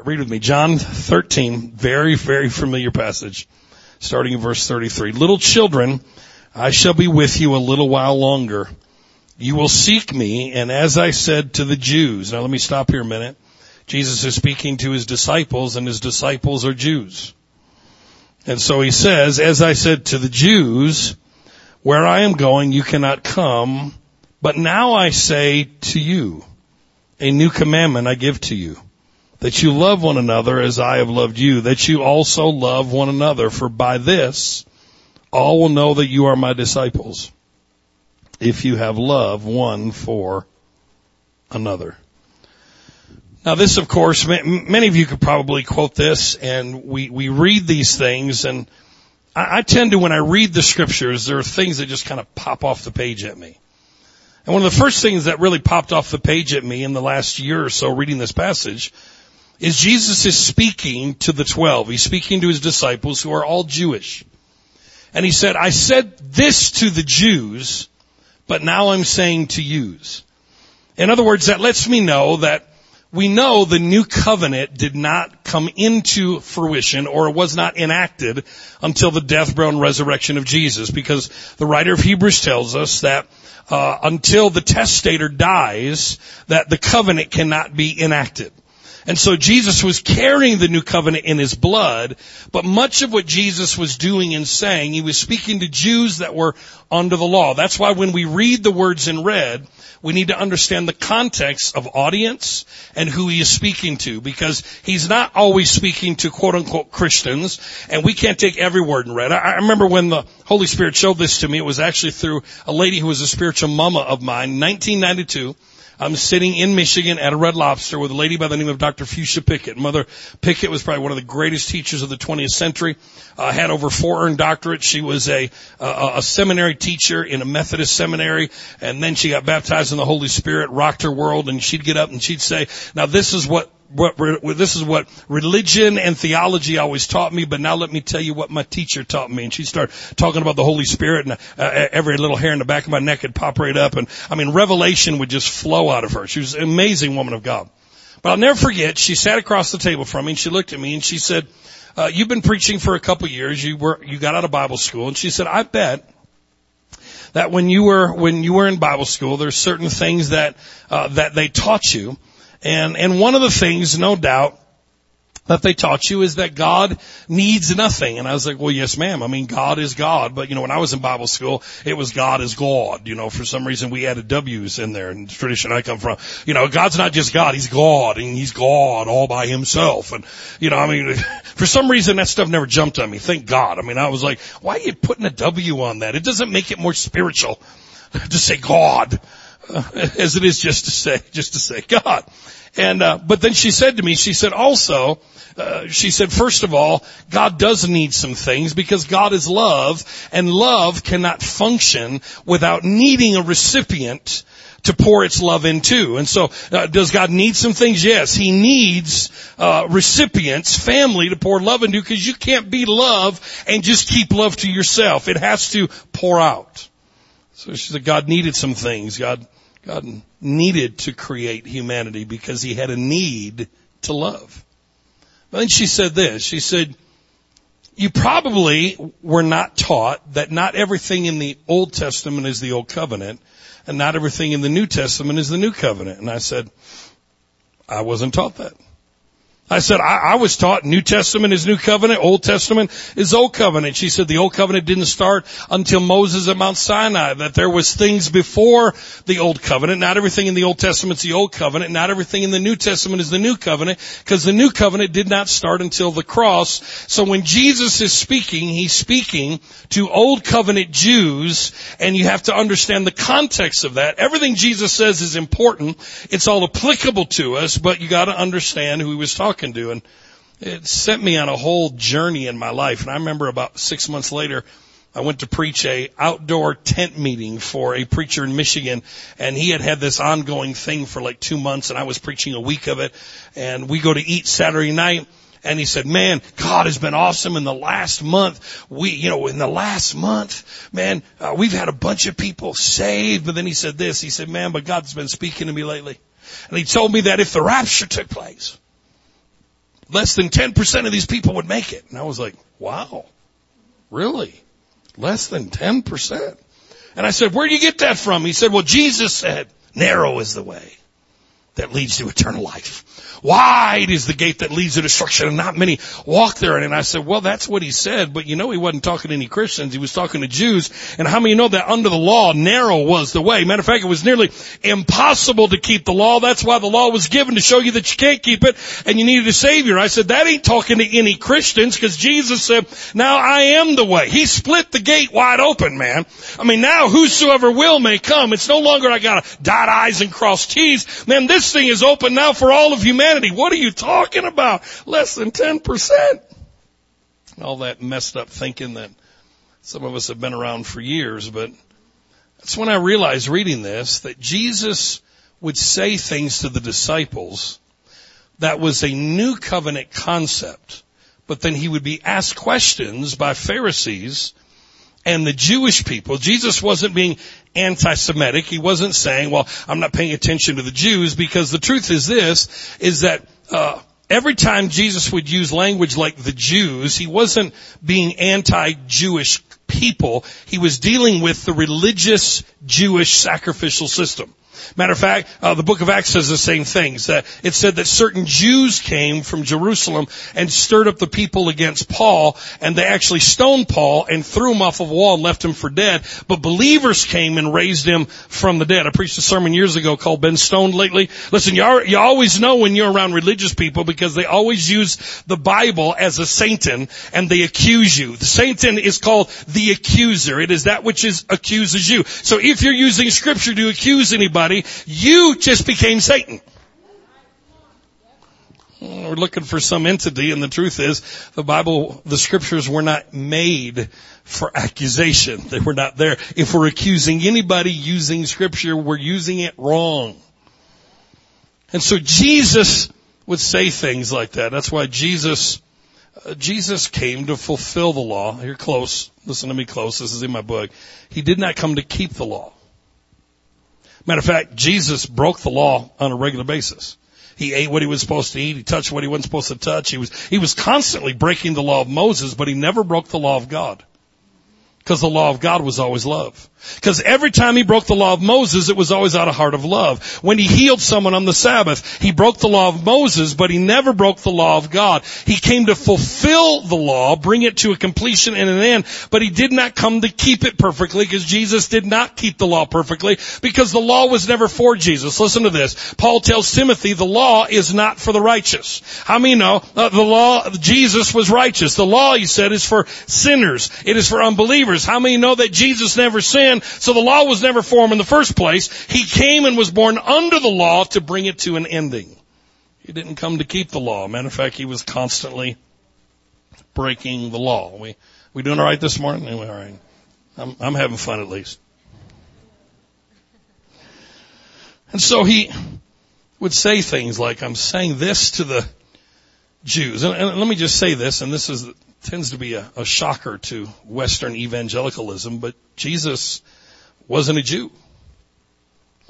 right, read with me. John 13, very, very familiar passage, starting in verse 33. Little children, I shall be with you a little while longer. You will seek me, and as I said to the Jews, now let me stop here a minute. Jesus is speaking to his disciples, and his disciples are Jews. And so he says, as I said to the Jews, where I am going, you cannot come, but now I say to you, a new commandment I give to you, that you love one another as I have loved you, that you also love one another, for by this all will know that you are my disciples, if you have love one for another. Now this, of course, many of you could probably quote this, and we, we read these things, and I, I tend to, when I read the scriptures, there are things that just kind of pop off the page at me. And one of the first things that really popped off the page at me in the last year or so reading this passage is Jesus is speaking to the twelve. He's speaking to his disciples who are all Jewish. And he said, I said this to the Jews, but now I'm saying to yous. In other words, that lets me know that we know the new covenant did not come into fruition or was not enacted until the death, burial, and resurrection of Jesus because the writer of Hebrews tells us that uh, until the testator dies, that the covenant cannot be enacted. And so Jesus was carrying the new covenant in his blood, but much of what Jesus was doing and saying, he was speaking to Jews that were under the law. That's why when we read the words in red, we need to understand the context of audience and who he is speaking to because he's not always speaking to quote unquote Christians and we can't take every word in red. I remember when the Holy Spirit showed this to me, it was actually through a lady who was a spiritual mama of mine, 1992. I'm sitting in Michigan at a Red Lobster with a lady by the name of Dr. Fuchsia Pickett. Mother Pickett was probably one of the greatest teachers of the 20th century. Uh, had over four earned doctorates. She was a, a a seminary teacher in a Methodist seminary, and then she got baptized in the Holy Spirit, rocked her world, and she'd get up and she'd say, "Now this is what what, this is what religion and theology always taught me, but now let me tell you what my teacher taught me. And she started talking about the Holy Spirit and uh, every little hair in the back of my neck would pop right up. And I mean, revelation would just flow out of her. She was an amazing woman of God. But I'll never forget, she sat across the table from me and she looked at me and she said, uh, you've been preaching for a couple years. You were, you got out of Bible school. And she said, I bet that when you were, when you were in Bible school, there's certain things that, uh, that they taught you and, and one of the things, no doubt, that they taught you is that God needs nothing. And I was like, well, yes, ma'am. I mean, God is God. But, you know, when I was in Bible school, it was God is God. You know, for some reason we added W's in there in the tradition I come from. You know, God's not just God. He's God and he's God all by himself. And, you know, I mean, for some reason that stuff never jumped on me. Thank God. I mean, I was like, why are you putting a W on that? It doesn't make it more spiritual to say God. as it is just to say, just to say God. And, uh, but then she said to me, she said also, uh, she said, first of all, God does need some things because God is love and love cannot function without needing a recipient to pour its love into. And so, uh, does God need some things? Yes, He needs uh, recipients, family to pour love into because you can't be love and just keep love to yourself. It has to pour out. So she said God needed some things. God, God needed to create humanity because he had a need to love. But then she said this. She said, you probably were not taught that not everything in the Old Testament is the Old Covenant and not everything in the New Testament is the New Covenant. And I said, I wasn't taught that. I said, I, I, was taught New Testament is New Covenant, Old Testament is Old Covenant. She said the Old Covenant didn't start until Moses at Mount Sinai, that there was things before the Old Covenant. Not everything in the Old Testament is the Old Covenant. Not everything in the New Testament is the New Covenant, because the New Covenant did not start until the cross. So when Jesus is speaking, he's speaking to Old Covenant Jews, and you have to understand the context of that. Everything Jesus says is important. It's all applicable to us, but you gotta understand who he was talking can do. And it sent me on a whole journey in my life. And I remember about six months later, I went to preach a outdoor tent meeting for a preacher in Michigan and he had had this ongoing thing for like two months and I was preaching a week of it and we go to eat Saturday night and he said, man, God has been awesome in the last month. We, you know, in the last month, man, uh, we've had a bunch of people saved. But then he said this, he said, man, but God's been speaking to me lately. And he told me that if the rapture took place, less than 10% of these people would make it. And I was like, wow, really? Less than 10%? And I said, where do you get that from? He said, well, Jesus said, narrow is the way that leads to eternal life. Wide is the gate that leads to destruction and not many walk there. And I said, well, that's what he said, but you know he wasn't talking to any Christians. He was talking to Jews. And how many know that under the law, narrow was the way? Matter of fact, it was nearly impossible to keep the law. That's why the law was given to show you that you can't keep it and you needed a savior. I said, that ain't talking to any Christians because Jesus said, now I am the way. He split the gate wide open, man. I mean, now whosoever will may come. It's no longer I gotta dot I's and cross T's. Man, this thing is open now for all of humanity. What are you talking about? Less than 10%. All that messed up thinking that some of us have been around for years, but that's when I realized reading this that Jesus would say things to the disciples that was a new covenant concept, but then he would be asked questions by Pharisees and the Jewish people. Jesus wasn't being anti-Semitic. He wasn't saying, well, I'm not paying attention to the Jews because the truth is this, is that, uh, every time Jesus would use language like the Jews, he wasn't being anti-Jewish people. He was dealing with the religious Jewish sacrificial system. Matter of fact, uh, the book of Acts says the same things. That it said that certain Jews came from Jerusalem and stirred up the people against Paul, and they actually stoned Paul and threw him off of a wall and left him for dead. But believers came and raised him from the dead. I preached a sermon years ago called "Been Stoned Lately." Listen, you, are, you always know when you're around religious people because they always use the Bible as a Satan and they accuse you. The Satan is called the accuser. It is that which is accuses you. So if you're using Scripture to accuse anybody you just became Satan. We're looking for some entity and the truth is the Bible, the scriptures were not made for accusation. They were not there. If we're accusing anybody using scripture, we're using it wrong. And so Jesus would say things like that. That's why Jesus, uh, Jesus came to fulfill the law. You're close. Listen to me close. This is in my book. He did not come to keep the law. Matter of fact, Jesus broke the law on a regular basis. He ate what he was supposed to eat. He touched what he wasn't supposed to touch. He was, he was constantly breaking the law of Moses, but he never broke the law of God. Because the law of God was always love. Because every time he broke the law of Moses, it was always out of heart of love. When he healed someone on the Sabbath, he broke the law of Moses, but he never broke the law of God. He came to fulfill the law, bring it to a completion and an end, but he did not come to keep it perfectly because Jesus did not keep the law perfectly because the law was never for Jesus. Listen to this. Paul tells Timothy the law is not for the righteous. How many know uh, the law, Jesus was righteous. The law, he said, is for sinners. It is for unbelievers. How many know that Jesus never sinned? So the law was never formed in the first place. He came and was born under the law to bring it to an ending. He didn't come to keep the law. Matter of fact, he was constantly breaking the law. We we doing all right this morning? Anyway, all right. I'm I'm having fun at least. And so he would say things like, I'm saying this to the Jews. And, and let me just say this, and this is tends to be a, a shocker to Western evangelicalism, but Jesus wasn't a Jew.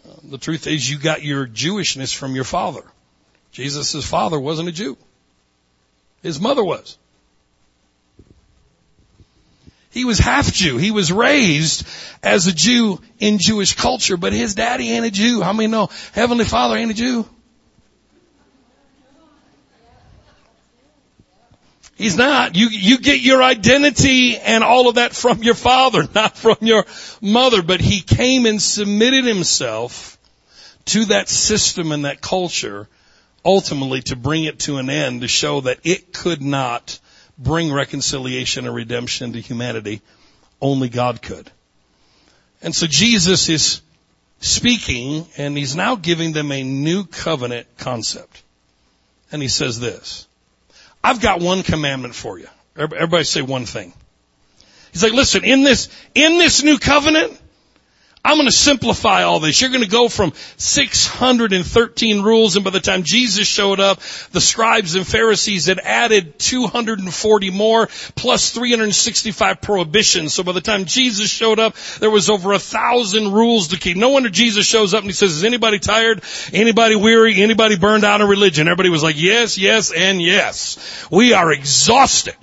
Uh, the truth is you got your Jewishness from your father. Jesus' father wasn't a Jew. His mother was. He was half Jew. He was raised as a Jew in Jewish culture, but his daddy ain't a Jew. How many know Heavenly Father ain't a Jew? He's not. You, you get your identity and all of that from your father, not from your mother. But he came and submitted himself to that system and that culture ultimately to bring it to an end to show that it could not bring reconciliation and redemption to humanity. Only God could. And so Jesus is speaking and he's now giving them a new covenant concept. And he says this. I've got one commandment for you. Everybody say one thing. He's like, listen, in this, in this new covenant, I'm going to simplify all this. You're going to go from 613 rules and by the time Jesus showed up, the scribes and Pharisees had added 240 more plus 365 prohibitions. So by the time Jesus showed up, there was over a thousand rules to keep. No wonder Jesus shows up and he says, is anybody tired? Anybody weary? Anybody burned out of religion? Everybody was like, yes, yes, and yes. We are exhausted.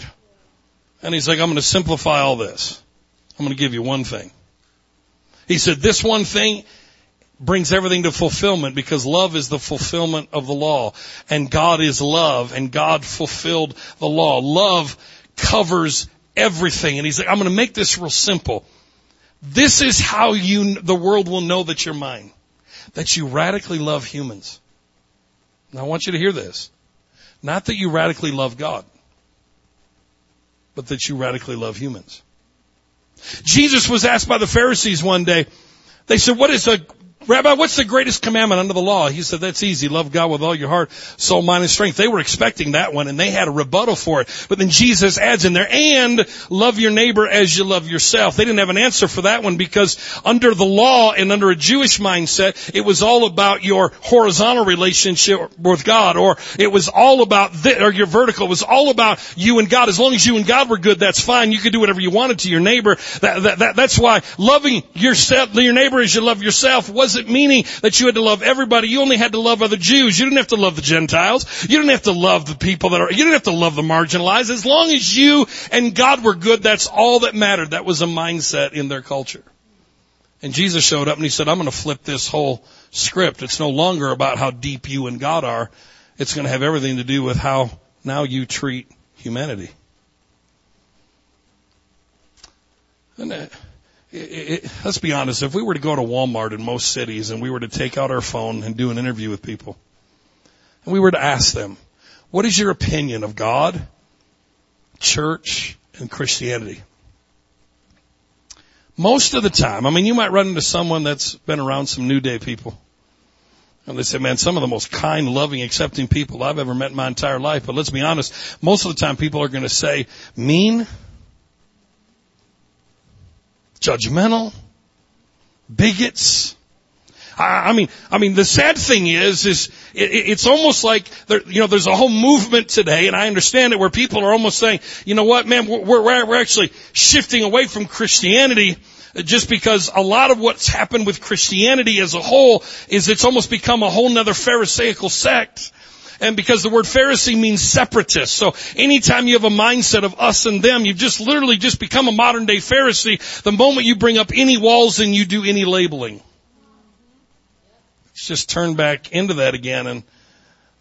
And he's like, I'm going to simplify all this. I'm going to give you one thing. He said, this one thing brings everything to fulfillment because love is the fulfillment of the law and God is love and God fulfilled the law. Love covers everything. And he's like, I'm going to make this real simple. This is how you, the world will know that you're mine. That you radically love humans. Now I want you to hear this. Not that you radically love God, but that you radically love humans. Jesus was asked by the Pharisees one day, they said, what is a Rabbi, what's the greatest commandment under the law? He said, that's easy. Love God with all your heart, soul, mind, and strength. They were expecting that one and they had a rebuttal for it. But then Jesus adds in there, and love your neighbor as you love yourself. They didn't have an answer for that one because under the law and under a Jewish mindset, it was all about your horizontal relationship with God or it was all about, this, or your vertical. It was all about you and God. As long as you and God were good, that's fine. You could do whatever you wanted to your neighbor. That, that, that, that's why loving yourself, your neighbor as you love yourself wasn't wasn't meaning that you had to love everybody. You only had to love other Jews. You didn't have to love the Gentiles. You didn't have to love the people that are, you didn't have to love the marginalized. As long as you and God were good, that's all that mattered. That was a mindset in their culture. And Jesus showed up and he said, I'm going to flip this whole script. It's no longer about how deep you and God are. It's going to have everything to do with how now you treat humanity. And uh, it, it, let's be honest, if we were to go to Walmart in most cities and we were to take out our phone and do an interview with people, and we were to ask them, what is your opinion of God, church, and Christianity? Most of the time, I mean, you might run into someone that's been around some New Day people. And they say, man, some of the most kind, loving, accepting people I've ever met in my entire life. But let's be honest, most of the time people are going to say, mean, judgmental, bigots. I, mean, I mean, the sad thing is, is it, it's almost like there, you know, there's a whole movement today, and I understand it, where people are almost saying, you know what, man, we're we're, we're actually shifting away from Christianity just because a lot of what's happened with Christianity as a whole is it's almost become a whole nother Pharisaical sect. And because the word Pharisee means separatist. So anytime you have a mindset of us and them, you've just literally just become a modern day Pharisee the moment you bring up any walls and you do any labeling. It's just turn back into that again and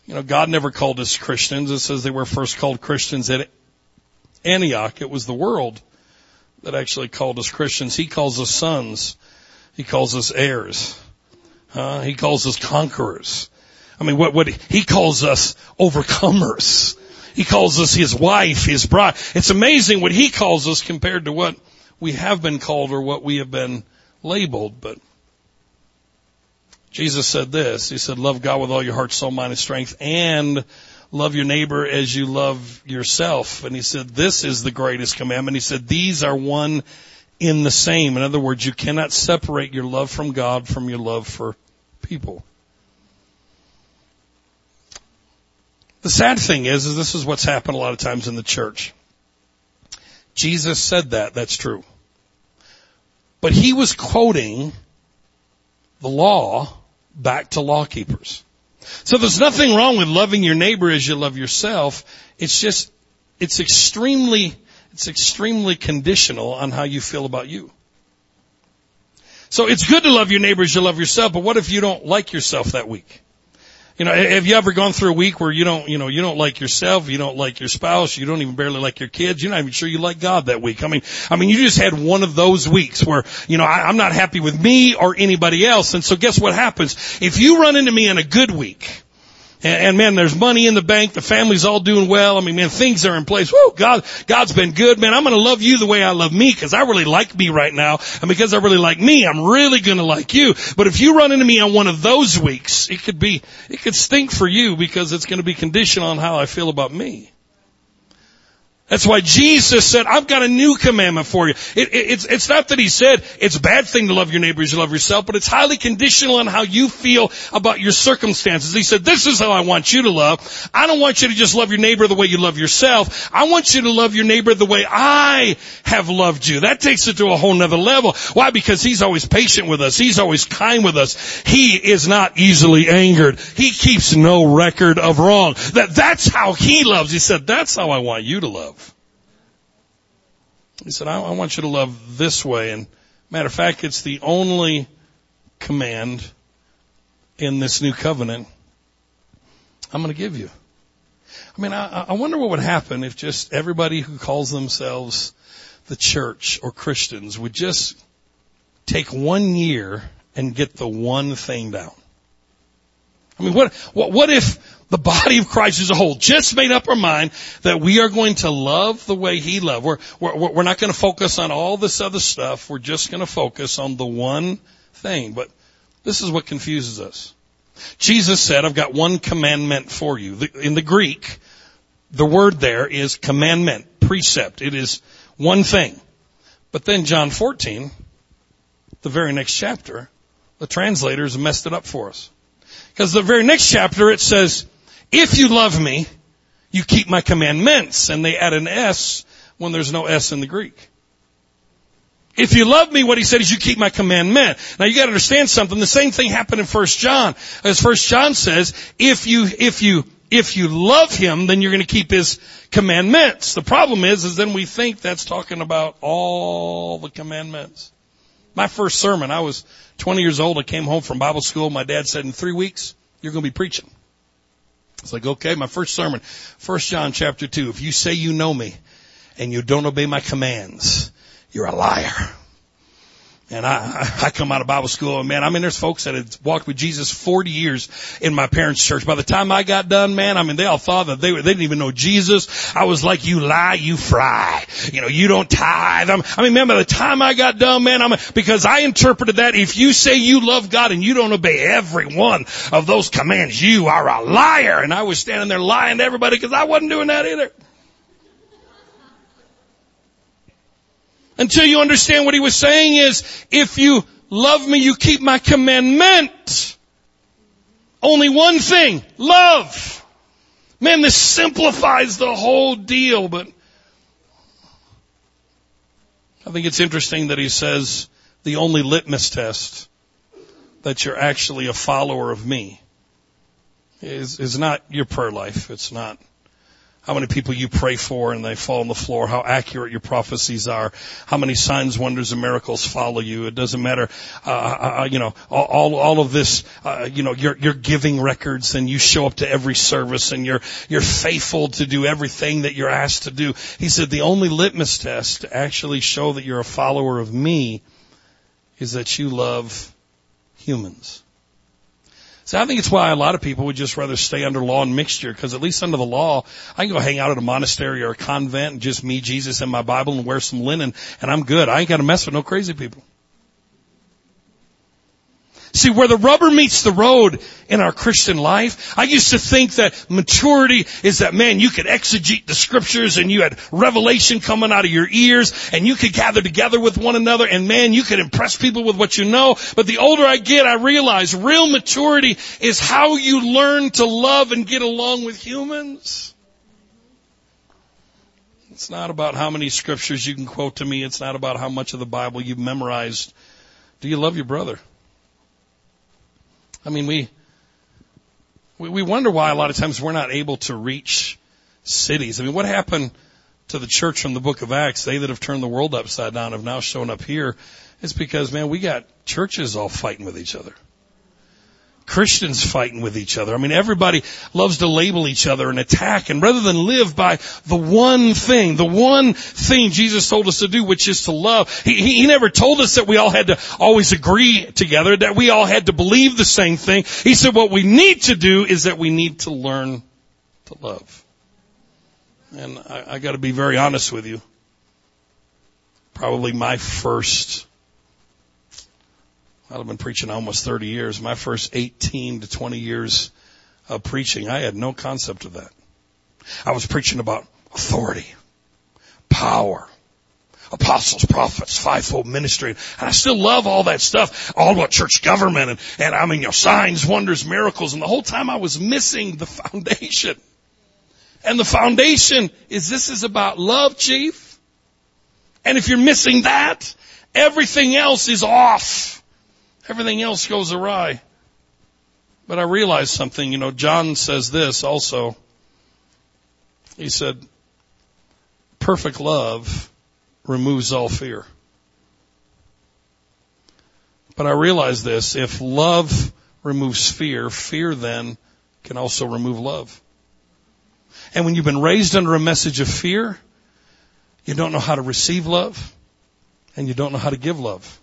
you know, God never called us Christians. It says they were first called Christians at Antioch. It was the world that actually called us Christians. He calls us sons. He calls us heirs. Uh, he calls us conquerors. I mean, what, what, he calls us overcomers. He calls us his wife, his bride. It's amazing what he calls us compared to what we have been called or what we have been labeled, but Jesus said this. He said, love God with all your heart, soul, mind, and strength, and love your neighbor as you love yourself. And he said, this is the greatest commandment. He said, these are one in the same. In other words, you cannot separate your love from God from your love for people. The sad thing is, is this is what's happened a lot of times in the church. Jesus said that, that's true. But he was quoting the law back to law keepers. So there's nothing wrong with loving your neighbor as you love yourself. It's just, it's extremely, it's extremely conditional on how you feel about you. So it's good to love your neighbor as you love yourself, but what if you don't like yourself that week? You know, have you ever gone through a week where you don't, you know, you don't like yourself, you don't like your spouse, you don't even barely like your kids, you're not even sure you like God that week. I mean, I mean, you just had one of those weeks where, you know, I, I'm not happy with me or anybody else. And so guess what happens? If you run into me in a good week, and, and, man, there's money in the bank. The family's all doing well. I mean, man, things are in place. Woo, God, God's been good, man. I'm going to love you the way I love me because I really like me right now. And because I really like me, I'm really going to like you. But if you run into me on one of those weeks, it could be, it could stink for you because it's going to be conditioned on how I feel about me. That's why Jesus said, I've got a new commandment for you. It, it, it's, it's not that he said it's a bad thing to love your neighbor as you love yourself, but it's highly conditional on how you feel about your circumstances. He said, this is how I want you to love. I don't want you to just love your neighbor the way you love yourself. I want you to love your neighbor the way I have loved you. That takes it to a whole nother level. Why? Because he's always patient with us. He's always kind with us. He is not easily angered. He keeps no record of wrong. That, that's how he loves. He said, that's how I want you to love. He said, I, I want you to love this way. And matter of fact, it's the only command in this new covenant I'm going to give you. I mean, I, I wonder what would happen if just everybody who calls themselves the church or Christians would just take one year and get the one thing down. I mean, what, what, what if the body of Christ as a whole just made up our mind that we are going to love the way He loved. We're, we're, we're not going to focus on all this other stuff. We're just going to focus on the one thing. But this is what confuses us. Jesus said, I've got one commandment for you. In the Greek, the word there is commandment, precept. It is one thing. But then John 14, the very next chapter, the translators messed it up for us. Because the very next chapter it says, if you love me, you keep my commandments. And they add an S when there's no S in the Greek. If you love me, what he said is you keep my commandment. Now you gotta understand something. The same thing happened in First John. As First John says, if you, if you, if you love him, then you're gonna keep his commandments. The problem is, is then we think that's talking about all the commandments. My first sermon, I was 20 years old. I came home from Bible school. My dad said, in three weeks, you're gonna be preaching. It's like, okay, my first sermon, First John chapter 2. If you say you know me and you don't obey my commands, you're a liar. And I, I come out of Bible school and man, I mean, there's folks that had walked with Jesus 40 years in my parents' church. By the time I got done, man, I mean, they all thought that they, were, they didn't even know Jesus. I was like, you lie, you fry. You know, you don't tithe. I'm, I mean, man, by the time I got done, man, I'm, because I interpreted that if you say you love God and you don't obey every one of those commands, you are a liar. And I was standing there lying to everybody because I wasn't doing that either. Until you understand what he was saying is, if you love me, you keep my commandment. Only one thing, love. Man, this simplifies the whole deal, but I think it's interesting that he says the only litmus test that you're actually a follower of me is, is not your prayer life. It's not how many people you pray for and they fall on the floor, how accurate your prophecies are, how many signs, wonders, and miracles follow you. It doesn't matter, uh, uh, uh you know, all, all of this, uh, you know, your, your giving records and you show up to every service and you're, you're faithful to do everything that you're asked to do. He said the only litmus test to actually show that you're a follower of me is that you love humans. So I think it's why a lot of people would just rather stay under law and mixture because at least under the law, I can go hang out at a monastery or a convent and just me, Jesus, and my Bible and wear some linen and I'm good. I ain't got to mess with no crazy people. See, where the rubber meets the road in our Christian life, I used to think that maturity is that, man, you could exegete the scriptures and you had revelation coming out of your ears and you could gather together with one another and man, you could impress people with what you know. But the older I get, I realize real maturity is how you learn to love and get along with humans. It's not about how many scriptures you can quote to me. It's not about how much of the Bible you've memorized. Do you love your brother? I mean, we, we, we wonder why a lot of times we're not able to reach cities. I mean, what happened to the church from the book of Acts? They that have turned the world upside down have now shown up here. It's because, man, we got churches all fighting with each other. Christians fighting with each other. I mean, everybody loves to label each other and attack and rather than live by the one thing, the one thing Jesus told us to do, which is to love. He, he, he never told us that we all had to always agree together, that we all had to believe the same thing. He said what we need to do is that we need to learn to love. And I, I gotta be very honest with you. Probably my first I've been preaching almost 30 years. My first 18 to 20 years of preaching, I had no concept of that. I was preaching about authority. power. Apostles, prophets, fivefold ministry. And I still love all that stuff, all about church government and, and I mean, you know, signs, wonders, miracles. And the whole time I was missing the foundation. And the foundation is this is about love, chief. And if you're missing that, everything else is off. Everything else goes awry. But I realized something, you know, John says this also. He said, perfect love removes all fear. But I realize this, if love removes fear, fear then can also remove love. And when you've been raised under a message of fear, you don't know how to receive love and you don't know how to give love.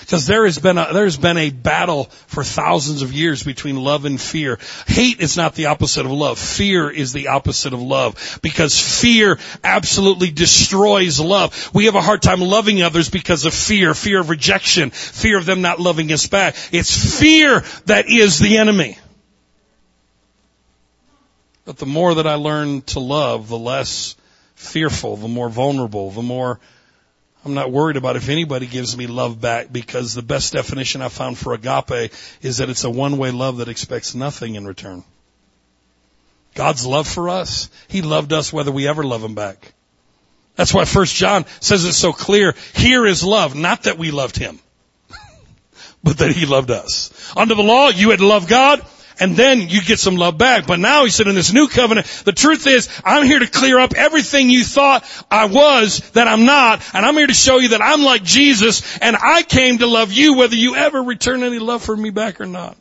Because there has been a, there's been a battle for thousands of years between love and fear. Hate is not the opposite of love. Fear is the opposite of love. Because fear absolutely destroys love. We have a hard time loving others because of fear, fear of rejection, fear of them not loving us back. It's fear that is the enemy. But the more that I learn to love, the less fearful, the more vulnerable, the more I'm not worried about if anybody gives me love back because the best definition I found for agape is that it's a one-way love that expects nothing in return. God's love for us, He loved us whether we ever love Him back. That's why First John says it so clear. Here is love, not that we loved Him, but that He loved us. Under the law, you had to love God and then you get some love back. But now he said in this new covenant, the truth is, I'm here to clear up everything you thought I was that I'm not, and I'm here to show you that I'm like Jesus, and I came to love you whether you ever return any love for me back or not.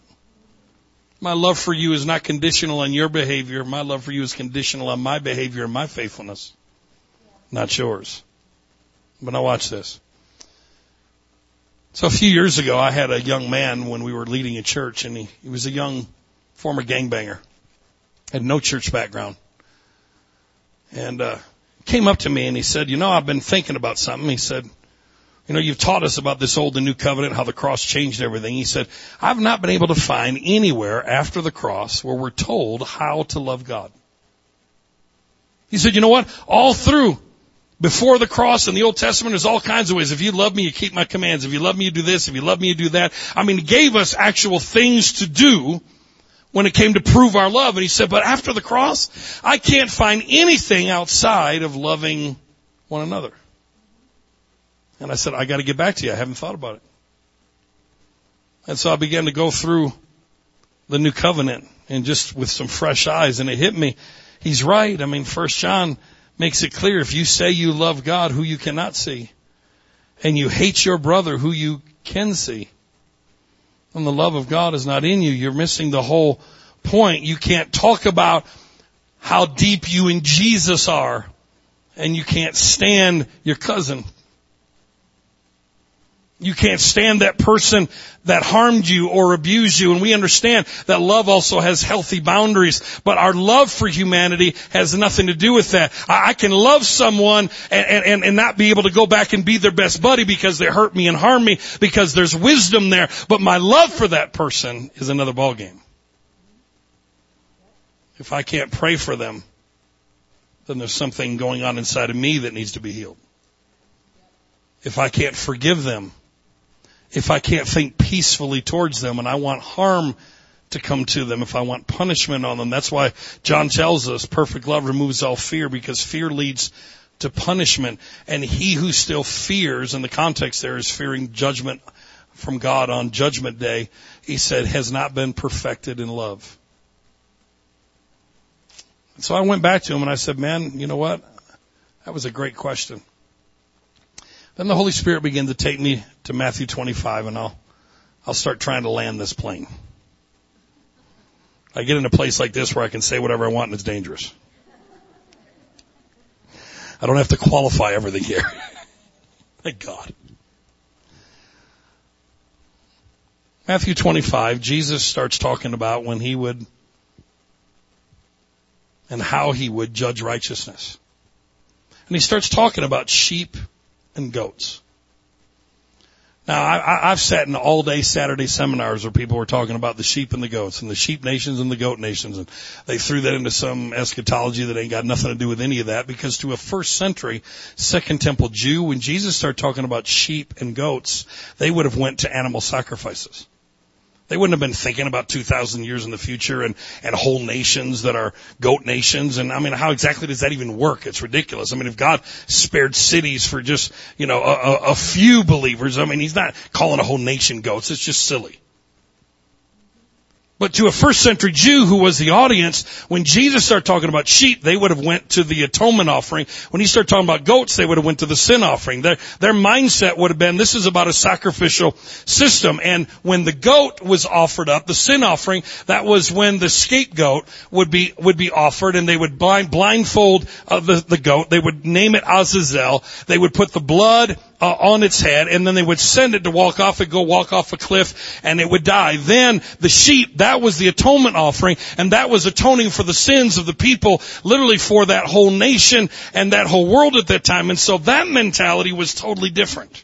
My love for you is not conditional on your behavior. My love for you is conditional on my behavior and my faithfulness, not yours. But now watch this. So a few years ago, I had a young man when we were leading a church, and he, he was a young former gangbanger, had no church background, and uh, came up to me and he said, "You know, I've been thinking about something." He said, "You know, you've taught us about this old and new covenant, how the cross changed everything." He said, "I've not been able to find anywhere after the cross where we're told how to love God." He said, "You know what? All through." Before the cross in the Old Testament, there's all kinds of ways. If you love me, you keep my commands. If you love me, you do this. If you love me, you do that. I mean, he gave us actual things to do when it came to prove our love. And he said, but after the cross, I can't find anything outside of loving one another. And I said, I gotta get back to you. I haven't thought about it. And so I began to go through the new covenant and just with some fresh eyes and it hit me. He's right. I mean, first John makes it clear if you say you love God who you cannot see and you hate your brother who you can see and the love of God is not in you, you're missing the whole point. You can't talk about how deep you and Jesus are and you can't stand your cousin. You can't stand that person that harmed you or abused you. And we understand that love also has healthy boundaries. But our love for humanity has nothing to do with that. I, can love someone and, and, and not be able to go back and be their best buddy because they hurt me and harm me because there's wisdom there. But my love for that person is another ballgame. If I can't pray for them, then there's something going on inside of me that needs to be healed. If I can't forgive them, if I can't think peacefully towards them and I want harm to come to them, if I want punishment on them. That's why John tells us perfect love removes all fear because fear leads to punishment. And he who still fears, and the context there is fearing judgment from God on judgment day, he said, has not been perfected in love. So I went back to him and I said, man, you know what? That was a great question. Then the Holy Spirit began to take me to Matthew 25 and I'll, I'll start trying to land this plane. I get in a place like this where I can say whatever I want and it's dangerous. I don't have to qualify everything here. Thank God. Matthew 25, Jesus starts talking about when he would and how he would judge righteousness. And he starts talking about sheep and goats. Now, I, I've sat in all day Saturday seminars where people were talking about the sheep and the goats and the sheep nations and the goat nations. And they threw that into some eschatology that ain't got nothing to do with any of that because to a first century second temple Jew, when Jesus started talking about sheep and goats, they would have went to animal sacrifices. They wouldn't have been thinking about 2,000 years in the future and, and whole nations that are goat nations. And I mean, how exactly does that even work? It's ridiculous. I mean, if God spared cities for just, you know, a, a, a few believers, I mean, He's not calling a whole nation goats. It's just silly. But to a first century Jew who was the audience, when Jesus started talking about sheep, they would have went to the atonement offering. When he started talking about goats, they would have went to the sin offering. Their, their mindset would have been, this is about a sacrificial system. And when the goat was offered up, the sin offering, that was when the scapegoat would be, would be offered and they would blind, blindfold uh, the, the goat. They would name it Azazel. They would put the blood uh, on its head and then they would send it to walk off and go walk off a cliff and it would die. Then the sheep, that was the atonement offering and that was atoning for the sins of the people, literally for that whole nation and that whole world at that time. And so that mentality was totally different.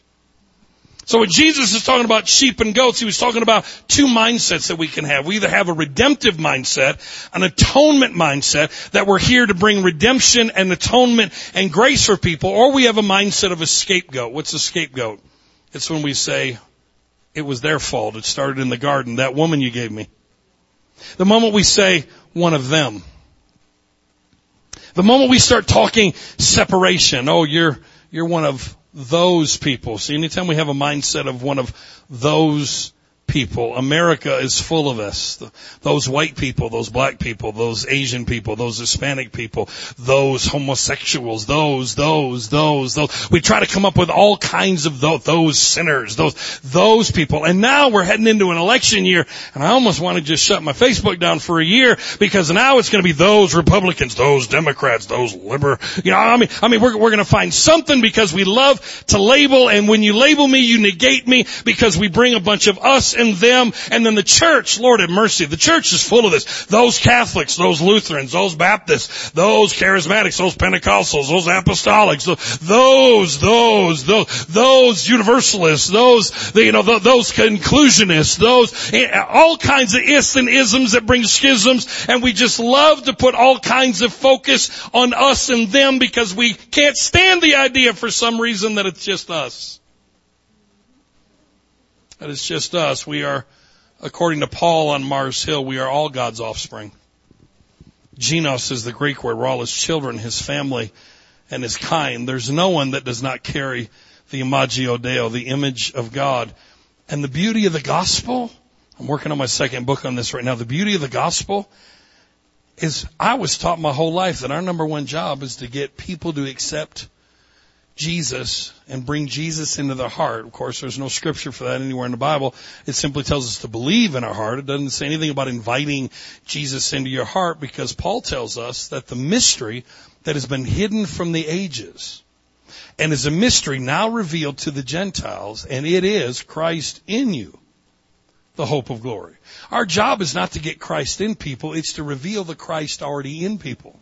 So when Jesus is talking about sheep and goats, he was talking about two mindsets that we can have. We either have a redemptive mindset, an atonement mindset, that we're here to bring redemption and atonement and grace for people, or we have a mindset of a scapegoat. What's a scapegoat? It's when we say, it was their fault. It started in the garden. That woman you gave me. The moment we say, one of them. The moment we start talking separation, oh, you're, you're one of those people. See, anytime we have a mindset of one of those people. America is full of us. Those white people, those black people, those Asian people, those Hispanic people, those homosexuals, those, those, those, those. We try to come up with all kinds of those, those sinners, those, those people. And now we're heading into an election year and I almost want to just shut my Facebook down for a year because now it's going to be those Republicans, those Democrats, those liber, you know, I mean, I mean, we're, we're going to find something because we love to label and when you label me, you negate me because we bring a bunch of us and them, and then the church, Lord have mercy, the church is full of this. Those Catholics, those Lutherans, those Baptists, those Charismatics, those Pentecostals, those Apostolics, those, those, those, those Universalists, those, you know, those conclusionists, those, eh, all kinds of is and isms that bring schisms, and we just love to put all kinds of focus on us and them because we can't stand the idea for some reason that it's just us that it's just us. We are, according to Paul on Mars Hill, we are all God's offspring. Genos is the Greek word. We're all his children, his family, and his kind. There's no one that does not carry the imago Dei, the image of God. And the beauty of the gospel, I'm working on my second book on this right now. The beauty of the gospel is I was taught my whole life that our number one job is to get people to accept Jesus and bring Jesus into their heart. Of course, there's no scripture for that anywhere in the Bible. It simply tells us to believe in our heart. It doesn't say anything about inviting Jesus into your heart because Paul tells us that the mystery that has been hidden from the ages and is a mystery now revealed to the Gentiles and it is Christ in you, the hope of glory. Our job is not to get Christ in people, it's to reveal the Christ already in people.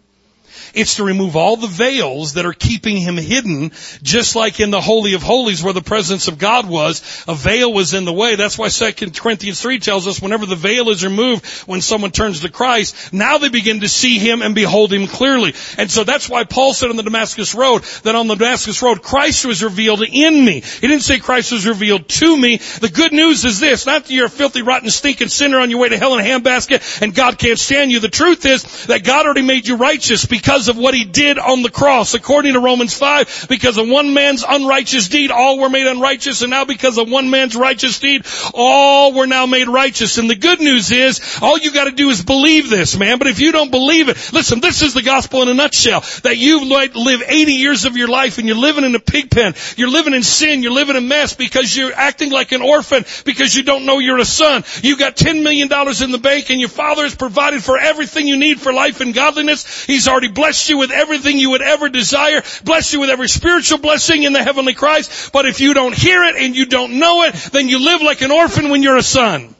It's to remove all the veils that are keeping him hidden, just like in the Holy of Holies where the presence of God was, a veil was in the way. That's why 2 Corinthians 3 tells us whenever the veil is removed, when someone turns to Christ, now they begin to see him and behold him clearly. And so that's why Paul said on the Damascus Road, that on the Damascus Road, Christ was revealed in me. He didn't say Christ was revealed to me. The good news is this, not that you're a filthy, rotten, stinking sinner on your way to hell in a handbasket and God can't stand you. The truth is that God already made you righteous because of what he did on the cross. According to Romans 5, because of one man's unrighteous deed, all were made unrighteous, and now because of one man's righteous deed, all were now made righteous. And the good news is, all you gotta do is believe this, man. But if you don't believe it, listen, this is the gospel in a nutshell. That you might live 80 years of your life and you're living in a pig pen. You're living in sin. You're living in mess because you're acting like an orphan because you don't know you're a son. You've got $10 million in the bank and your father has provided for everything you need for life and godliness. He's already blessed you you with everything you would ever desire, bless you with every spiritual blessing in the heavenly Christ. But if you don't hear it and you don't know it, then you live like an orphan when you're a son.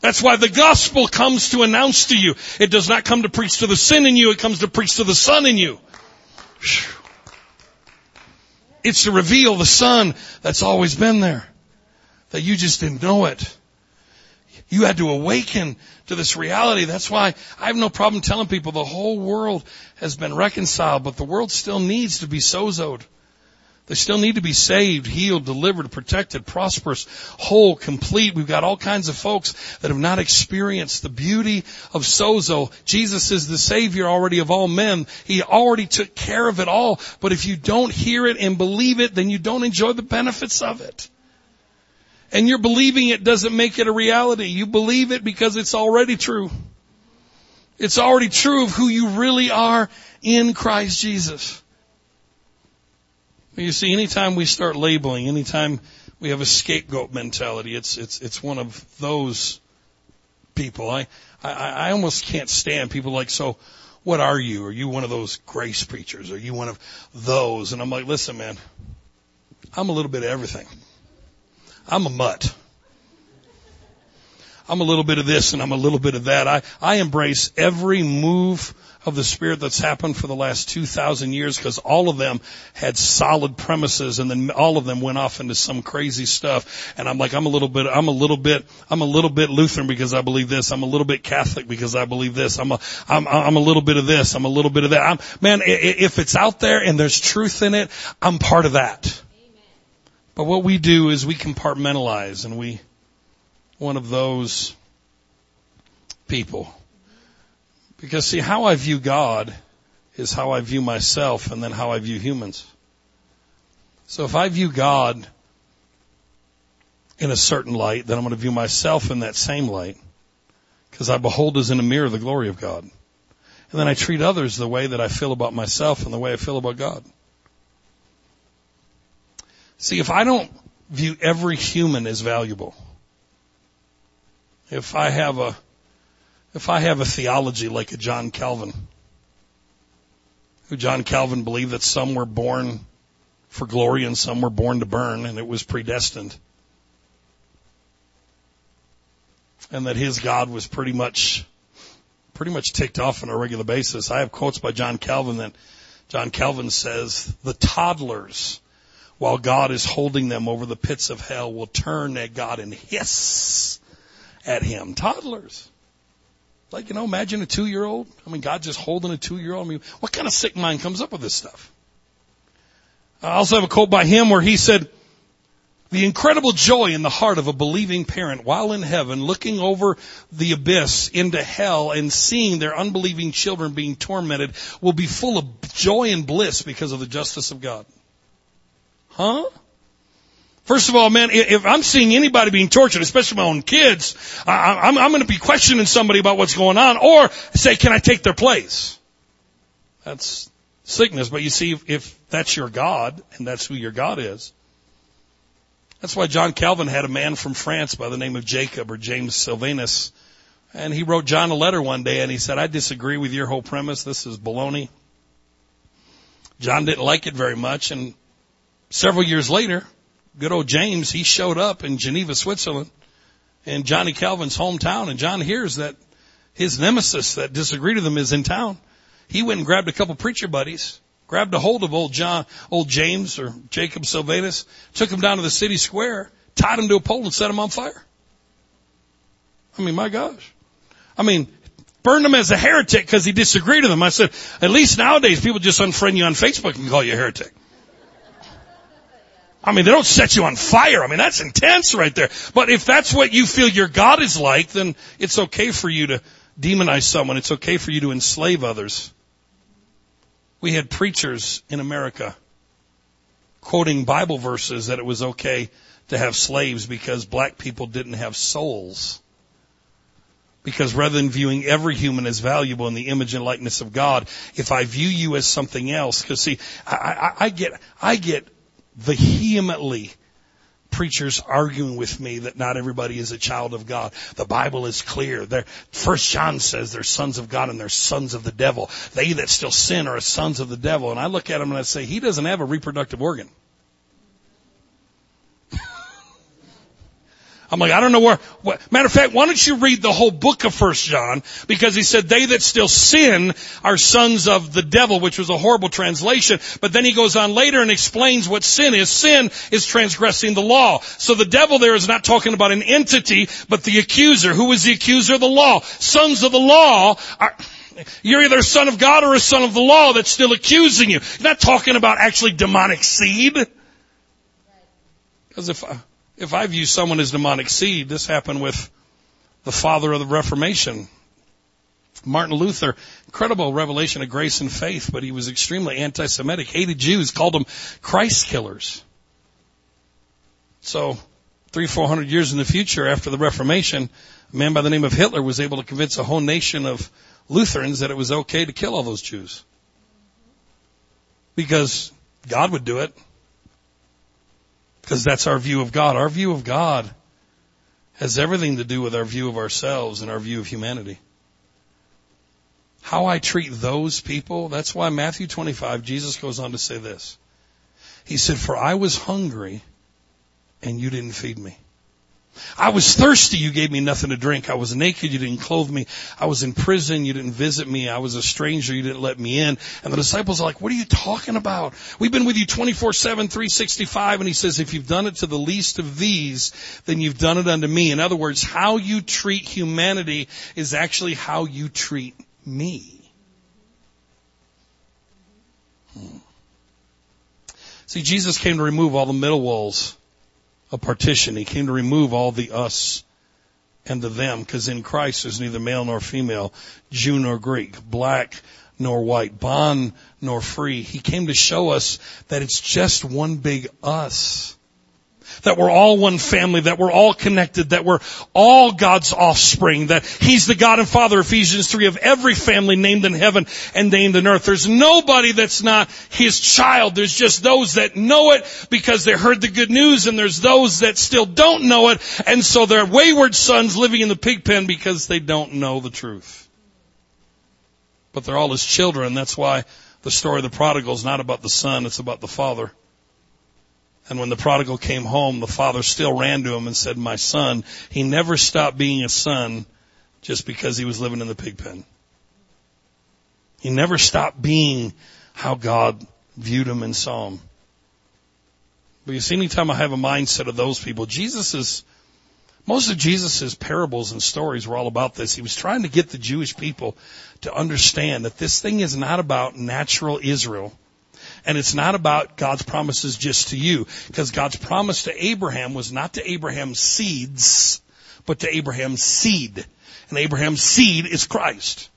That's why the gospel comes to announce to you. It does not come to preach to the sin in you, it comes to preach to the son in you. It's to reveal the son that's always been there. that you just didn't know it. You had to awaken to this reality. That's why I have no problem telling people the whole world has been reconciled, but the world still needs to be sozoed. They still need to be saved, healed, delivered, protected, prosperous, whole, complete. We've got all kinds of folks that have not experienced the beauty of sozo. Jesus is the Savior already of all men. He already took care of it all. But if you don't hear it and believe it, then you don't enjoy the benefits of it. And your believing it doesn't make it a reality. You believe it because it's already true. It's already true of who you really are in Christ Jesus. You see, anytime we start labeling, anytime we have a scapegoat mentality, it's it's it's one of those people. I I, I almost can't stand people like so. What are you? Are you one of those grace preachers? Are you one of those? And I'm like, listen, man, I'm a little bit of everything. I'm a mutt. I'm a little bit of this and I'm a little bit of that. I, I embrace every move of the Spirit that's happened for the last 2,000 years because all of them had solid premises and then all of them went off into some crazy stuff. And I'm like, I'm a little bit, I'm a little bit, I'm a little bit Lutheran because I believe this. I'm a little bit Catholic because I believe this. I'm a, I'm, I'm a little bit of this. I'm a little bit of that. I'm, man, if it's out there and there's truth in it, I'm part of that. But what we do is we compartmentalize and we, one of those people. Because see, how I view God is how I view myself and then how I view humans. So if I view God in a certain light, then I'm going to view myself in that same light. Because I behold as in a mirror the glory of God. And then I treat others the way that I feel about myself and the way I feel about God. See, if I don't view every human as valuable, if I have a, if I have a theology like a John Calvin, who John Calvin believed that some were born for glory and some were born to burn and it was predestined. And that his God was pretty much, pretty much ticked off on a regular basis. I have quotes by John Calvin that John Calvin says, the toddlers while God is holding them over the pits of hell will turn at God and hiss at him. Toddlers. Like, you know, imagine a two year old. I mean, God just holding a two year old. I mean, what kind of sick mind comes up with this stuff? I also have a quote by him where he said, the incredible joy in the heart of a believing parent while in heaven looking over the abyss into hell and seeing their unbelieving children being tormented will be full of joy and bliss because of the justice of God. Huh? First of all, man, if I'm seeing anybody being tortured, especially my own kids, I'm, I'm going to be questioning somebody about what's going on or say, can I take their place? That's sickness. But you see, if that's your God and that's who your God is, that's why John Calvin had a man from France by the name of Jacob or James Silvanus. And he wrote John a letter one day and he said, I disagree with your whole premise. This is baloney. John didn't like it very much and Several years later, good old James, he showed up in Geneva, Switzerland, in Johnny Calvin's hometown, and John hears that his nemesis that disagreed with him is in town. He went and grabbed a couple preacher buddies, grabbed a hold of old John, old James or Jacob Silvanus, took him down to the city square, tied him to a pole and set him on fire. I mean, my gosh. I mean, burned him as a heretic because he disagreed with them. I said, at least nowadays people just unfriend you on Facebook and call you a heretic. I mean, they don't set you on fire. I mean, that's intense right there. But if that's what you feel your God is like, then it's okay for you to demonize someone. It's okay for you to enslave others. We had preachers in America quoting Bible verses that it was okay to have slaves because black people didn't have souls. Because rather than viewing every human as valuable in the image and likeness of God, if I view you as something else, because see, I, I, I get, I get vehemently preachers arguing with me that not everybody is a child of God. The Bible is clear. They're, First John says they're sons of God and they're sons of the devil. They that still sin are sons of the devil. And I look at him and I say, he doesn't have a reproductive organ. I'm like, I don't know where, what, matter of fact, why don't you read the whole book of First John? Because he said, they that still sin are sons of the devil, which was a horrible translation. But then he goes on later and explains what sin is. Sin is transgressing the law. So the devil there is not talking about an entity, but the accuser. Who is the accuser of the law? Sons of the law are, you're either a son of God or a son of the law that's still accusing you. You're not talking about actually demonic seed. Because if, uh, if I view someone as demonic seed, this happened with the father of the Reformation, Martin Luther, incredible revelation of grace and faith, but he was extremely anti-Semitic, hated Jews, called them Christ killers. So, three, four hundred years in the future after the Reformation, a man by the name of Hitler was able to convince a whole nation of Lutherans that it was okay to kill all those Jews. Because God would do it. Because that's our view of God. Our view of God has everything to do with our view of ourselves and our view of humanity. How I treat those people, that's why Matthew 25, Jesus goes on to say this. He said, for I was hungry and you didn't feed me. I was thirsty, you gave me nothing to drink. I was naked, you didn't clothe me. I was in prison, you didn't visit me. I was a stranger, you didn't let me in. And the disciples are like, what are you talking about? We've been with you 24-7, 365. And he says, if you've done it to the least of these, then you've done it unto me. In other words, how you treat humanity is actually how you treat me. Hmm. See, Jesus came to remove all the middle walls a partition. He came to remove all the us and the them, because in Christ there's neither male nor female, Jew nor Greek, black nor white, bond nor free. He came to show us that it's just one big us that we're all one family, that we're all connected, that we're all God's offspring, that He's the God and Father, Ephesians 3, of every family named in heaven and named in earth. There's nobody that's not His child. There's just those that know it because they heard the good news and there's those that still don't know it and so they're wayward sons living in the pig pen because they don't know the truth. But they're all His children. That's why the story of the prodigal is not about the son, it's about the father. And when the prodigal came home, the father still ran to him and said, my son, he never stopped being a son just because he was living in the pig pen. He never stopped being how God viewed him and saw him. But you see, anytime I have a mindset of those people, Jesus most of Jesus' parables and stories were all about this. He was trying to get the Jewish people to understand that this thing is not about natural Israel. And it's not about God's promises just to you, because God's promise to Abraham was not to Abraham's seeds, but to Abraham's seed. And Abraham's seed is Christ.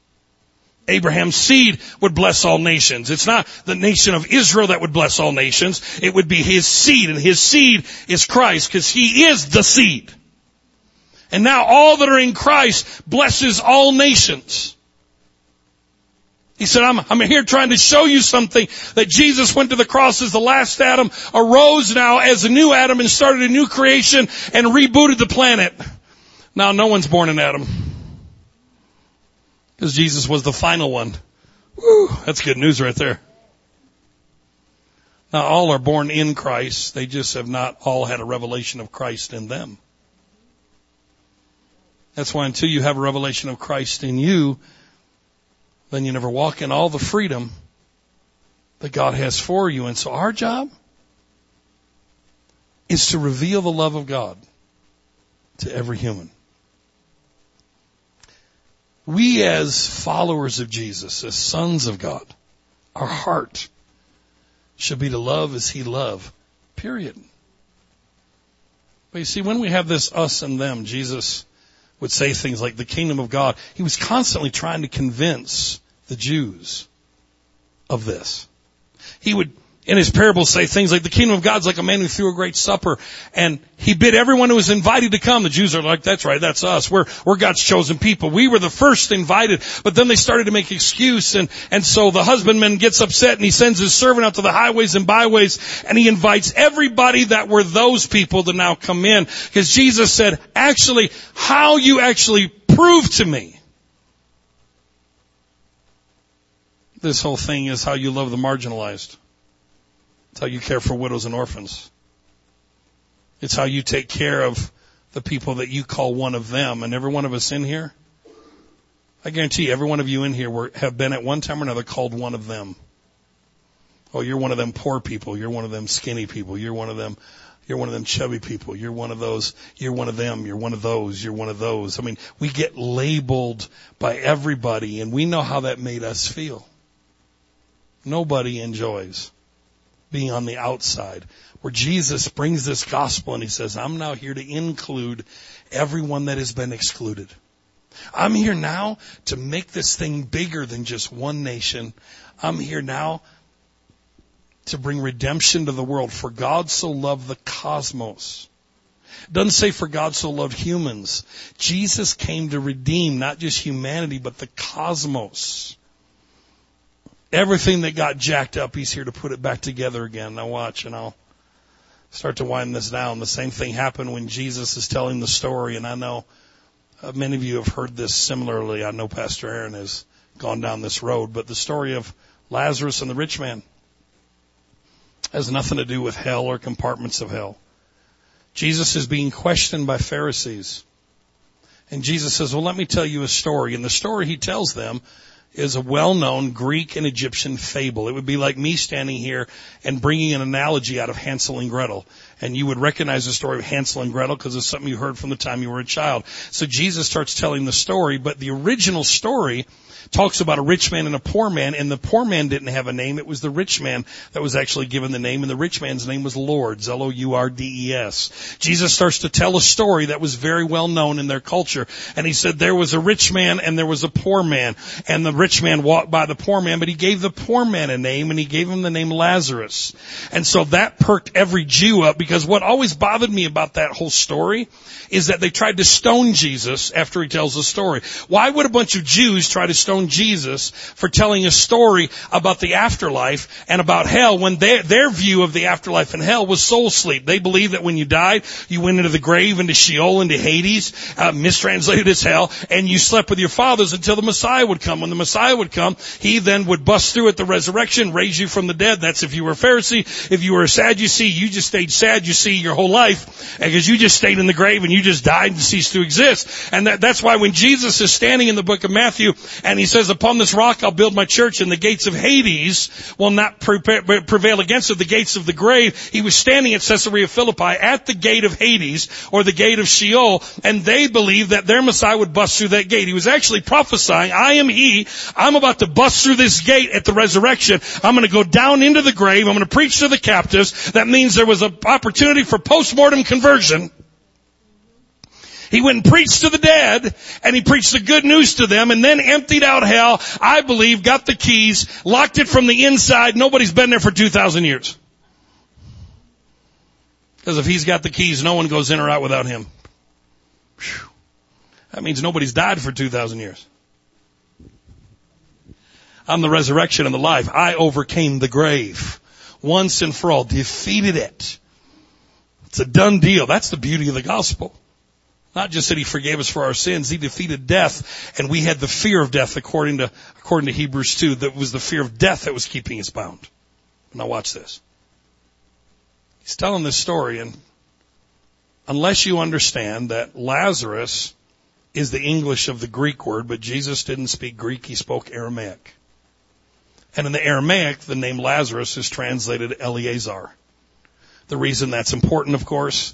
Abraham's seed would bless all nations. It's not the nation of Israel that would bless all nations. It would be his seed, and his seed is Christ, because he is the seed. And now all that are in Christ blesses all nations. He said, I'm, I'm here trying to show you something that Jesus went to the cross as the last Adam, arose now as a new Adam and started a new creation and rebooted the planet. Now no one's born in Adam. Because Jesus was the final one. Woo, that's good news right there. Now all are born in Christ. They just have not all had a revelation of Christ in them. That's why until you have a revelation of Christ in you, then you never walk in all the freedom that God has for you. And so our job is to reveal the love of God to every human. We as followers of Jesus, as sons of God, our heart should be to love as he loved. Period. But you see, when we have this us and them, Jesus would say things like the kingdom of God. He was constantly trying to convince the Jews of this. He would, in his parables, say things like, the kingdom of God's like a man who threw a great supper, and he bid everyone who was invited to come. The Jews are like, that's right, that's us. We're, we're God's chosen people. We were the first invited, but then they started to make excuse, and, and so the husbandman gets upset, and he sends his servant out to the highways and byways, and he invites everybody that were those people to now come in, because Jesus said, actually, how you actually prove to me this whole thing is how you love the marginalized. It's how you care for widows and orphans. It's how you take care of the people that you call one of them, and every one of us in here, I guarantee you, every one of you in here were, have been at one time or another called one of them. Oh, you're one of them poor people. You're one of them skinny people. You're one of them, you're one of them chubby people. You're one of those, you're one of them. You're one of those. You're one of those. I mean, we get labeled by everybody and we know how that made us feel. Nobody enjoys being on the outside where Jesus brings this gospel and he says, I'm now here to include everyone that has been excluded. I'm here now to make this thing bigger than just one nation. I'm here now to bring redemption to the world. For God so loved the cosmos. It doesn't say for God so loved humans. Jesus came to redeem not just humanity, but the cosmos. Everything that got jacked up, He's here to put it back together again. Now watch and I'll start to wind this down. The same thing happened when Jesus is telling the story and I know uh, many of you have heard this similarly. I know Pastor Aaron has gone down this road, but the story of Lazarus and the rich man has nothing to do with hell or compartments of hell. Jesus is being questioned by Pharisees. And Jesus says, well, let me tell you a story. And the story he tells them is a well-known Greek and Egyptian fable. It would be like me standing here and bringing an analogy out of Hansel and Gretel. And you would recognize the story of Hansel and Gretel because it's something you heard from the time you were a child. So Jesus starts telling the story, but the original story talks about a rich man and a poor man, and the poor man didn't have a name. It was the rich man that was actually given the name, and the rich man's name was Lourdes, L-O-U-R-D-E-S. Jesus starts to tell a story that was very well known in their culture, and he said there was a rich man and there was a poor man, and the rich man walked by the poor man, but he gave the poor man a name, and he gave him the name Lazarus. And so that perked every Jew up, because what always bothered me about that whole story is that they tried to stone Jesus after he tells the story. Why would a bunch of Jews try to stone Jesus for telling a story about the afterlife and about hell when their, their view of the afterlife and hell was soul sleep. They believed that when you died, you went into the grave, into Sheol, into Hades, uh, mistranslated as hell, and you slept with your fathers until the Messiah would come. When the Messiah would come, he then would bust through at the resurrection, raise you from the dead. That's if you were a Pharisee. If you were a Sadducee, you just stayed Sadducee your whole life because you just stayed in the grave and you just died and ceased to exist. And that, that's why when Jesus is standing in the book of Matthew and he says, upon this rock I'll build my church and the gates of Hades will not prevail against it, the gates of the grave. He was standing at Caesarea Philippi at the gate of Hades or the gate of Sheol and they believed that their Messiah would bust through that gate. He was actually prophesying, I am he, I'm about to bust through this gate at the resurrection. I'm going to go down into the grave. I'm going to preach to the captives. That means there was an opportunity for post-mortem conversion. He went and preached to the dead and he preached the good news to them and then emptied out hell. I believe got the keys, locked it from the inside. Nobody's been there for 2,000 years. Because if he's got the keys, no one goes in or out without him. Whew. That means nobody's died for 2,000 years. I'm the resurrection and the life. I overcame the grave once and for all, defeated it. It's a done deal. That's the beauty of the gospel. Not just that he forgave us for our sins, he defeated death, and we had the fear of death according to, according to Hebrews 2, that was the fear of death that was keeping us bound. Now watch this. He's telling this story, and unless you understand that Lazarus is the English of the Greek word, but Jesus didn't speak Greek, he spoke Aramaic. And in the Aramaic, the name Lazarus is translated Eleazar. The reason that's important, of course,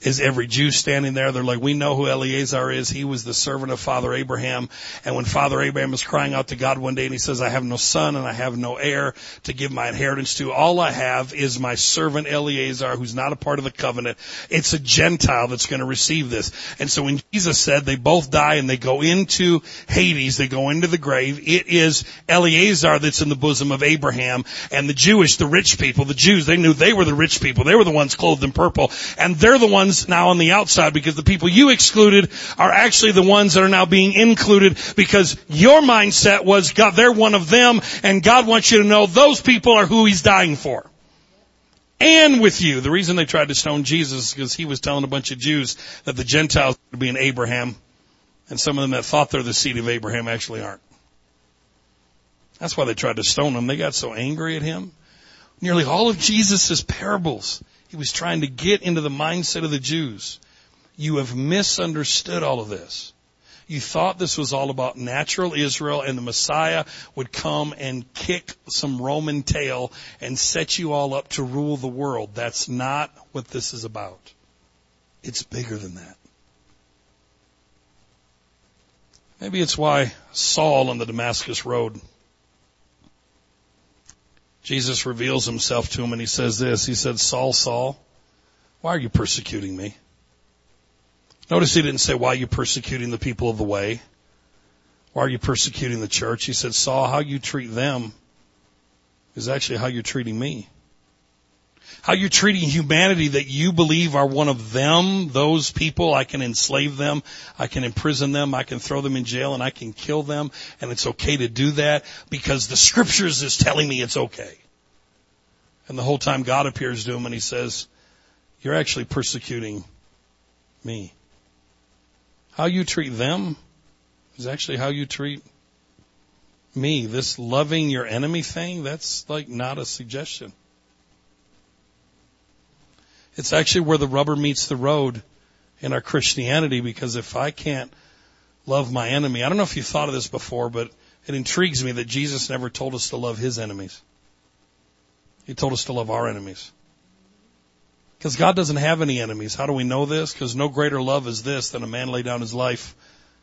is every Jew standing there. They're like, we know who Eleazar is. He was the servant of Father Abraham. And when Father Abraham was crying out to God one day and he says, I have no son and I have no heir to give my inheritance to. All I have is my servant Eleazar who's not a part of the covenant. It's a Gentile that's going to receive this. And so when Jesus said they both die and they go into Hades, they go into the grave, it is Eleazar that's in the bosom of Abraham and the Jewish, the rich people, the Jews, they knew they were the rich people. They were the ones clothed in purple and they're the ones ones now on the outside because the people you excluded are actually the ones that are now being included because your mindset was God, they're one of them and God wants you to know those people are who he's dying for. And with you. The reason they tried to stone Jesus is because he was telling a bunch of Jews that the Gentiles would be in Abraham and some of them that thought they're the seed of Abraham actually aren't. That's why they tried to stone him. They got so angry at him. Nearly all of Jesus' parables he was trying to get into the mindset of the Jews. You have misunderstood all of this. You thought this was all about natural Israel and the Messiah would come and kick some Roman tail and set you all up to rule the world. That's not what this is about. It's bigger than that. Maybe it's why Saul on the Damascus road, Jesus reveals himself to him and he says this. He said, Saul, Saul, why are you persecuting me? Notice he didn't say, why are you persecuting the people of the way? Why are you persecuting the church? He said, Saul, how you treat them is actually how you're treating me. How you're treating humanity that you believe are one of them, those people, I can enslave them, I can imprison them, I can throw them in jail and I can kill them and it's okay to do that because the scriptures is telling me it's okay. And the whole time God appears to him and he says, you're actually persecuting me. How you treat them is actually how you treat me. This loving your enemy thing, that's like not a suggestion. It's actually where the rubber meets the road in our Christianity because if I can't love my enemy, I don't know if you thought of this before, but it intrigues me that Jesus never told us to love his enemies. He told us to love our enemies. Because God doesn't have any enemies. How do we know this? Because no greater love is this than a man lay down his life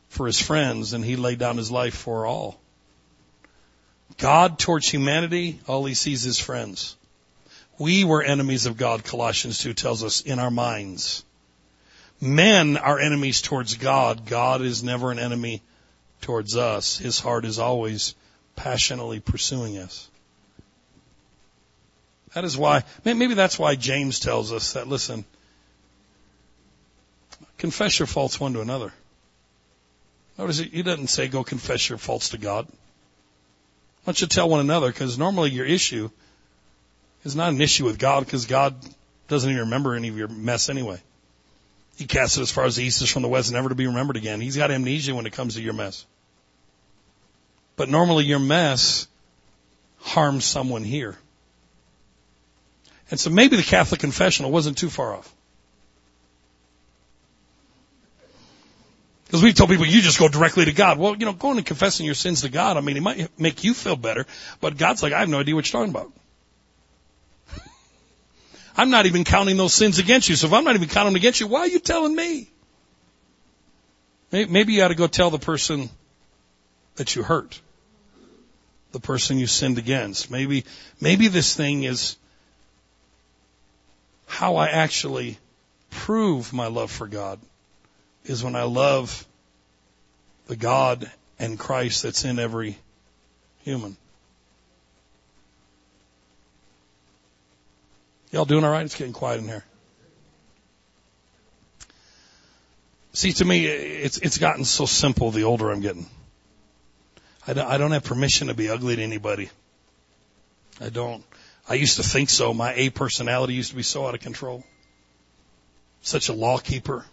for his friends, and he laid down his life for all. God towards humanity, all he sees is friends. We were enemies of God, Colossians 2 tells us, in our minds. Men are enemies towards God. God is never an enemy towards us. His heart is always passionately pursuing us. That is why, maybe that's why James tells us that, listen, confess your faults one to another. Notice he doesn't say go confess your faults to God. Why don't you tell one another? Because normally your issue is not an issue with God because God doesn't even remember any of your mess anyway. He casts it as far as the east is from the west, never to be remembered again. He's got amnesia when it comes to your mess. But normally your mess harms someone here. And so maybe the Catholic confessional wasn't too far off. Because we've told people you just go directly to God. Well, you know, going and confessing your sins to God, I mean, it might make you feel better, but God's like, I have no idea what you're talking about. I'm not even counting those sins against you. So if I'm not even counting them against you, why are you telling me? Maybe you ought to go tell the person that you hurt. The person you sinned against. Maybe, maybe this thing is how I actually prove my love for God is when I love the God and Christ that's in every human. Y'all doing all right? It's getting quiet in here. See, to me, it's it's gotten so simple the older I'm getting. I don't, I don't have permission to be ugly to anybody. I don't. I used to think so. My A personality used to be so out of control. Such a law keeper.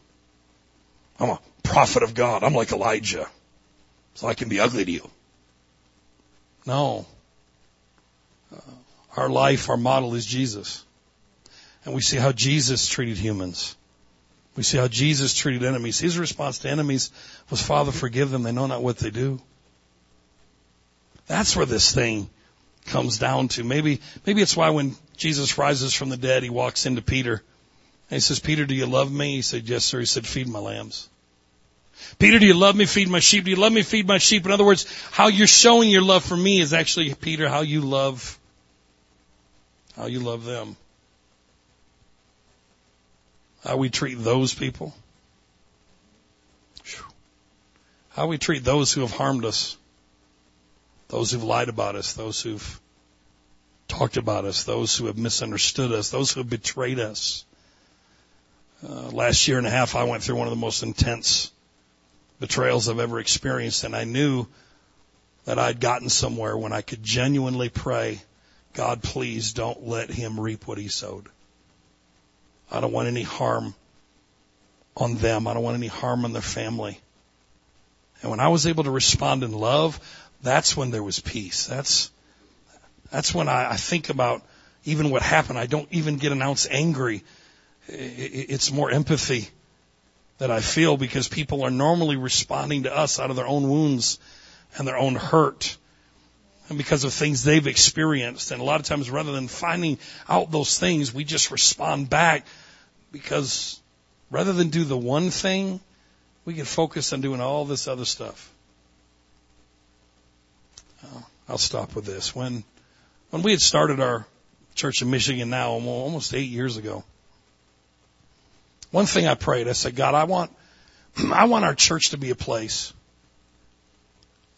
I'm a prophet of God. I'm like Elijah. So I can be ugly to you. No. Uh, our life, our model is Jesus. And we see how Jesus treated humans. We see how Jesus treated enemies. His response to enemies was, Father, forgive them. They know not what they do. That's where this thing comes down to. Maybe, maybe it's why when Jesus rises from the dead, he walks into Peter and he says, Peter, do you love me? He said, yes, sir. He said, feed my lambs. Peter, do you love me? Feed my sheep. Do you love me? Feed my sheep. In other words, how you're showing your love for me is actually, Peter, how you love, how you love them. How we treat those people. How we treat those who have harmed us those who've lied about us, those who've talked about us, those who have misunderstood us, those who have betrayed us. Uh, last year and a half, I went through one of the most intense betrayals I've ever experienced, and I knew that I'd gotten somewhere when I could genuinely pray, God, please don't let him reap what he sowed. I don't want any harm on them. I don't want any harm on their family. And when I was able to respond in love, that's when there was peace. That's, that's when I, I think about even what happened. I don't even get an ounce angry. It's more empathy that I feel because people are normally responding to us out of their own wounds and their own hurt and because of things they've experienced. And a lot of times rather than finding out those things, we just respond back because rather than do the one thing, we get focus on doing all this other stuff. I'll stop with this. When, when we had started our church in Michigan now almost eight years ago, one thing I prayed, I said, God, I want, I want our church to be a place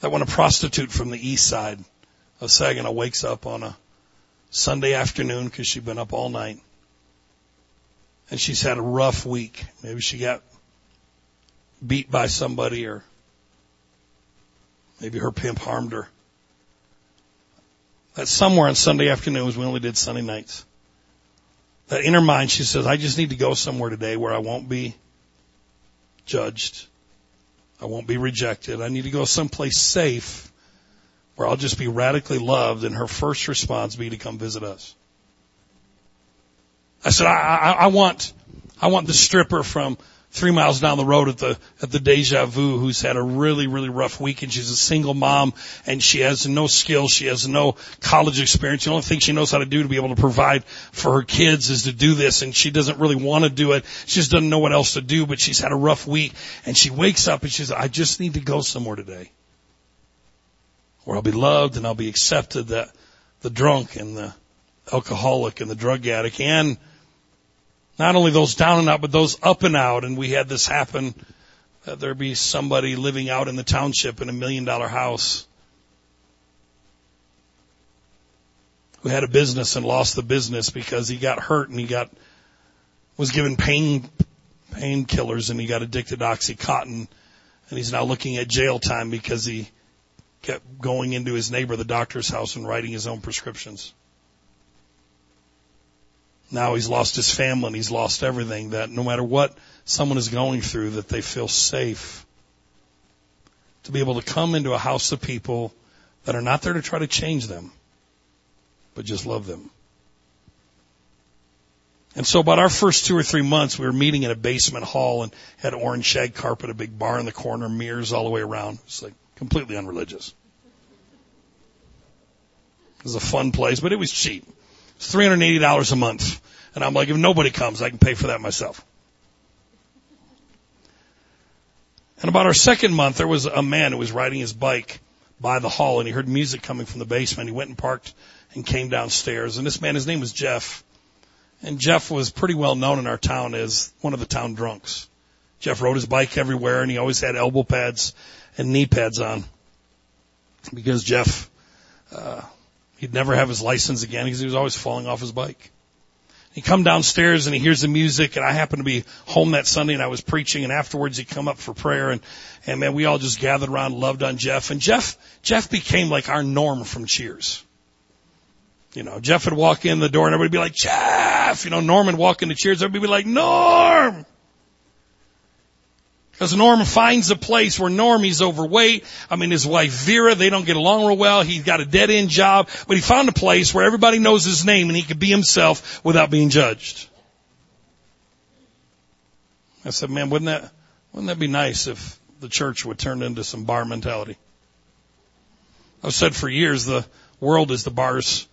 that when a prostitute from the east side of Saginaw wakes up on a Sunday afternoon because she's been up all night and she's had a rough week. Maybe she got beat by somebody or maybe her pimp harmed her. That somewhere on Sunday afternoons, we only did Sunday nights that in her mind, she says, I just need to go somewhere today where I won't be judged. I won't be rejected. I need to go someplace safe where I'll just be radically loved and her first response be to come visit us. I said, I, I, I want, I want the stripper from three miles down the road at the at the Deja Vu who's had a really really rough week and she's a single mom and she has no skills. She has no college experience. The only thing she knows how to do to be able to provide for her kids is to do this and she doesn't really want to do it. She just doesn't know what else to do but she's had a rough week and she wakes up and she says I just need to go somewhere today where I'll be loved and I'll be accepted that the drunk and the alcoholic and the drug addict and not only those down and out, but those up and out. And we had this happen uh, that there be somebody living out in the township in a million dollar house who had a business and lost the business because he got hurt and he got, was given pain, painkillers and he got addicted to Oxycontin and he's now looking at jail time because he kept going into his neighbor, the doctor's house and writing his own prescriptions. Now he's lost his family and he's lost everything that no matter what someone is going through that they feel safe to be able to come into a house of people that are not there to try to change them, but just love them. And so about our first two or three months, we were meeting in a basement hall and had orange shag carpet, a big bar in the corner, mirrors all the way around. It's like completely unreligious. It was a fun place, but it was cheap. It's $380 a month. And I'm like, if nobody comes, I can pay for that myself. And about our second month, there was a man who was riding his bike by the hall and he heard music coming from the basement. He went and parked and came downstairs. And this man, his name was Jeff. And Jeff was pretty well known in our town as one of the town drunks. Jeff rode his bike everywhere and he always had elbow pads and knee pads on because Jeff, uh, He'd never have his license again because he was always falling off his bike. He come downstairs and he hears the music and I happened to be home that Sunday and I was preaching and afterwards he come up for prayer and, and man, we all just gathered around, loved on Jeff and Jeff, Jeff became like our norm from Cheers. You know, Jeff would walk in the door and everybody would be like, Jeff! You know, Norman walk into Cheers, everybody would be like, Norm! Because Norm finds a place where Normie's overweight. I mean, his wife Vera, they don't get along real well. He's got a dead end job, but he found a place where everybody knows his name and he could be himself without being judged. I said, man, wouldn't that, wouldn't that be nice if the church would turn into some bar mentality? I've said for years the world is the bar's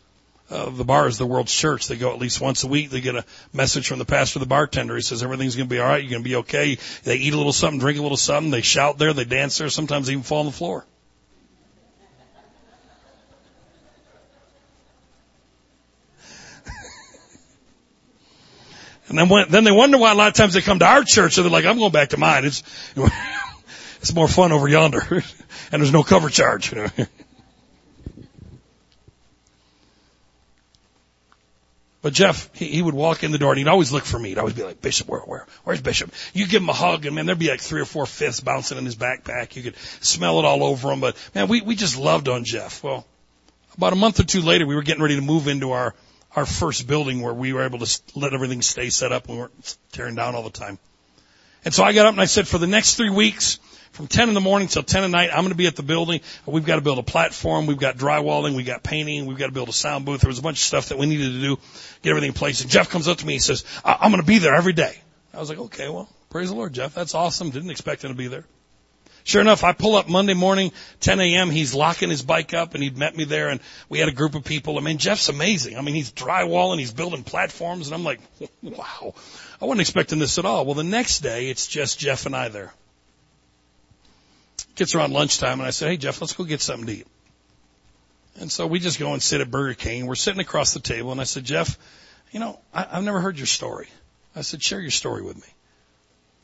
uh, the bar is the world's church. They go at least once a week. They get a message from the pastor, the bartender. He says everything's going to be all right. You're going to be okay. They eat a little something, drink a little something. They shout there. They dance there. Sometimes they even fall on the floor. and then when, then they wonder why a lot of times they come to our church. So they're like, I'm going back to mine. It's it's more fun over yonder, and there's no cover charge. But Jeff, he, he would walk in the door and he'd always look for me. He'd always be like, Bishop, where, where, where's Bishop? You give him a hug and man, there'd be like three or four fifths bouncing in his backpack. You could smell it all over him. But man, we, we just loved on Jeff. Well, about a month or two later, we were getting ready to move into our, our first building where we were able to let everything stay set up. We weren't tearing down all the time. And so I got up and I said, for the next three weeks, from 10 in the morning till 10 at night, I'm going to be at the building. We've got to build a platform. We've got drywalling. We've got painting. We've got to build a sound booth. There was a bunch of stuff that we needed to do, get everything in place. And Jeff comes up to me and says, I'm going to be there every day. I was like, okay, well, Praise the Lord, Jeff. That's awesome. Didn't expect him to be there. Sure enough, I pull up Monday morning, 10 a.m. He's locking his bike up and he'd met me there and we had a group of people. I mean, Jeff's amazing. I mean, he's drywalling, he's building platforms and I'm like, wow, I wasn't expecting this at all. Well, the next day it's just Jeff and I there. Gets around lunchtime and I said, hey Jeff, let's go get something to eat. And so we just go and sit at Burger King. We're sitting across the table and I said, Jeff, you know, I, I've never heard your story. I said, share your story with me.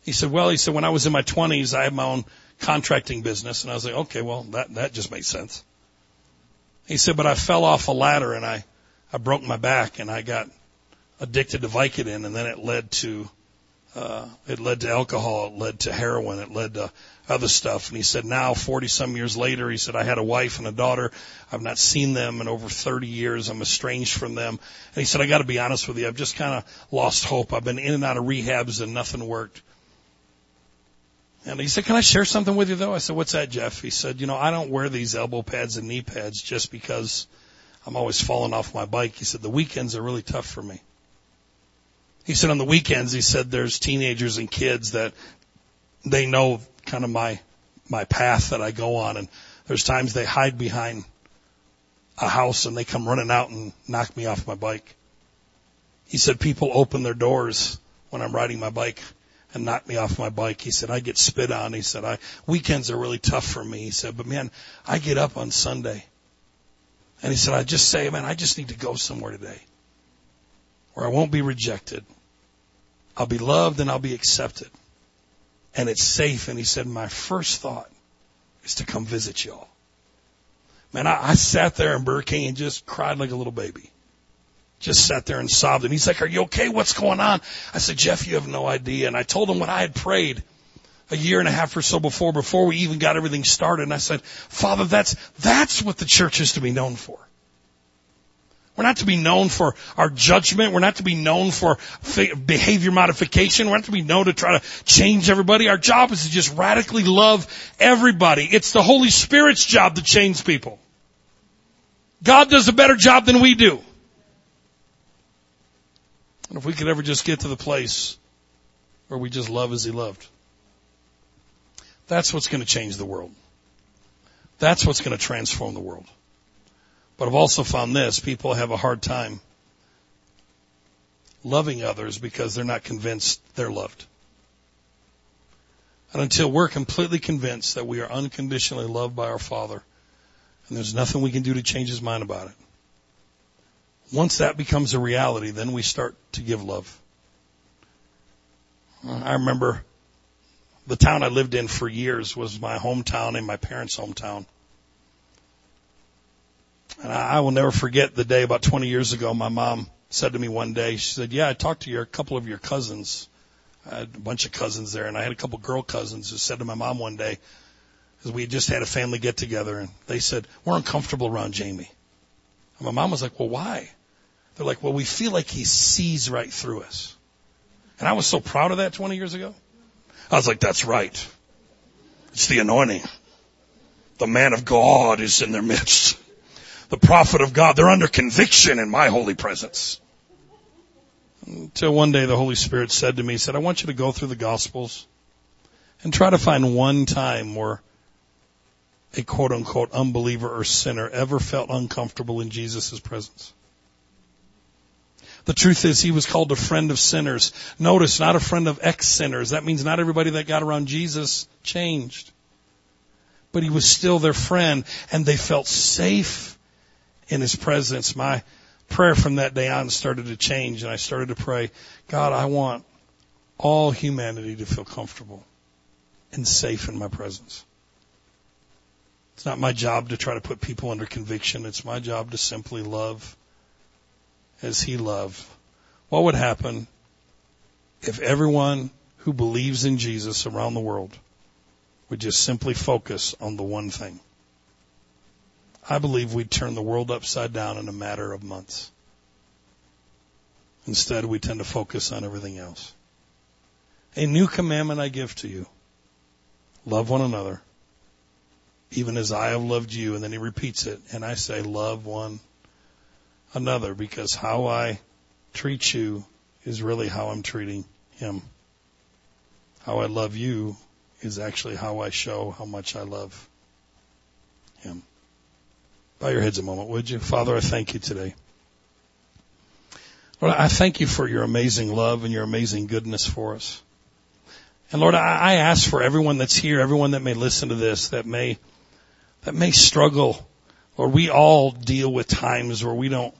He said, well, he said, when I was in my twenties, I had my own contracting business. And I was like, okay, well, that, that just makes sense. He said, but I fell off a ladder and I, I broke my back and I got addicted to Vicodin and then it led to, uh, it led to alcohol, it led to heroin, it led to other stuff. And he said, now 40 some years later, he said, I had a wife and a daughter. I've not seen them in over 30 years. I'm estranged from them. And he said, I got to be honest with you. I've just kind of lost hope. I've been in and out of rehabs and nothing worked. And he said, can I share something with you though? I said, what's that, Jeff? He said, you know, I don't wear these elbow pads and knee pads just because I'm always falling off my bike. He said, the weekends are really tough for me. He said on the weekends, he said there's teenagers and kids that they know kind of my, my path that I go on and there's times they hide behind a house and they come running out and knock me off my bike. He said people open their doors when I'm riding my bike and knock me off my bike. He said, I get spit on. He said, I, weekends are really tough for me. He said, but man, I get up on Sunday. And he said, I just say, man, I just need to go somewhere today where I won't be rejected. I'll be loved and I'll be accepted. And it's safe. And he said, my first thought is to come visit y'all. Man, I, I sat there in Burger King and just cried like a little baby. Just sat there and sobbed. And he's like, are you okay? What's going on? I said, Jeff, you have no idea. And I told him what I had prayed a year and a half or so before, before we even got everything started. And I said, Father, that's, that's what the church is to be known for. We're not to be known for our judgment. We're not to be known for behavior modification. We're not to be known to try to change everybody. Our job is to just radically love everybody. It's the Holy Spirit's job to change people. God does a better job than we do. And if we could ever just get to the place where we just love as He loved, that's what's going to change the world. That's what's going to transform the world. But I've also found this, people have a hard time loving others because they're not convinced they're loved. And until we're completely convinced that we are unconditionally loved by our Father, and there's nothing we can do to change His mind about it, once that becomes a reality, then we start to give love. I remember the town I lived in for years was my hometown and my parents' hometown. And I will never forget the day about 20 years ago, my mom said to me one day, she said, yeah, I talked to your, a couple of your cousins. I had a bunch of cousins there and I had a couple girl cousins who said to my mom one day, because we had just had a family get together and they said, we're uncomfortable around Jamie. And my mom was like, well, why? They're like, well, we feel like he sees right through us. And I was so proud of that 20 years ago. I was like, that's right. It's the anointing. The man of God is in their midst the prophet of God. They're under conviction in my holy presence. Until one day the Holy Spirit said to me, he said, I want you to go through the Gospels and try to find one time where a quote unquote unbeliever or sinner ever felt uncomfortable in Jesus' presence. The truth is he was called a friend of sinners. Notice, not a friend of ex-sinners. That means not everybody that got around Jesus changed. But he was still their friend and they felt safe in His presence, my prayer from that day on started to change and I started to pray, God, I want all humanity to feel comfortable and safe in my presence. It's not my job to try to put people under conviction. It's my job to simply love as He loved. What would happen if everyone who believes in Jesus around the world would just simply focus on the one thing? I believe we'd turn the world upside down in a matter of months. Instead, we tend to focus on everything else. A new commandment I give to you. Love one another, even as I have loved you. And then he repeats it. And I say, love one another because how I treat you is really how I'm treating him. how I love you is actually how I show how much I love him. Bow your heads a moment, would you? Father, I thank you today. Lord, I thank you for your amazing love and your amazing goodness for us. And Lord, I ask for everyone that's here, everyone that may listen to this, that may, that may struggle, or we all deal with times where we don't,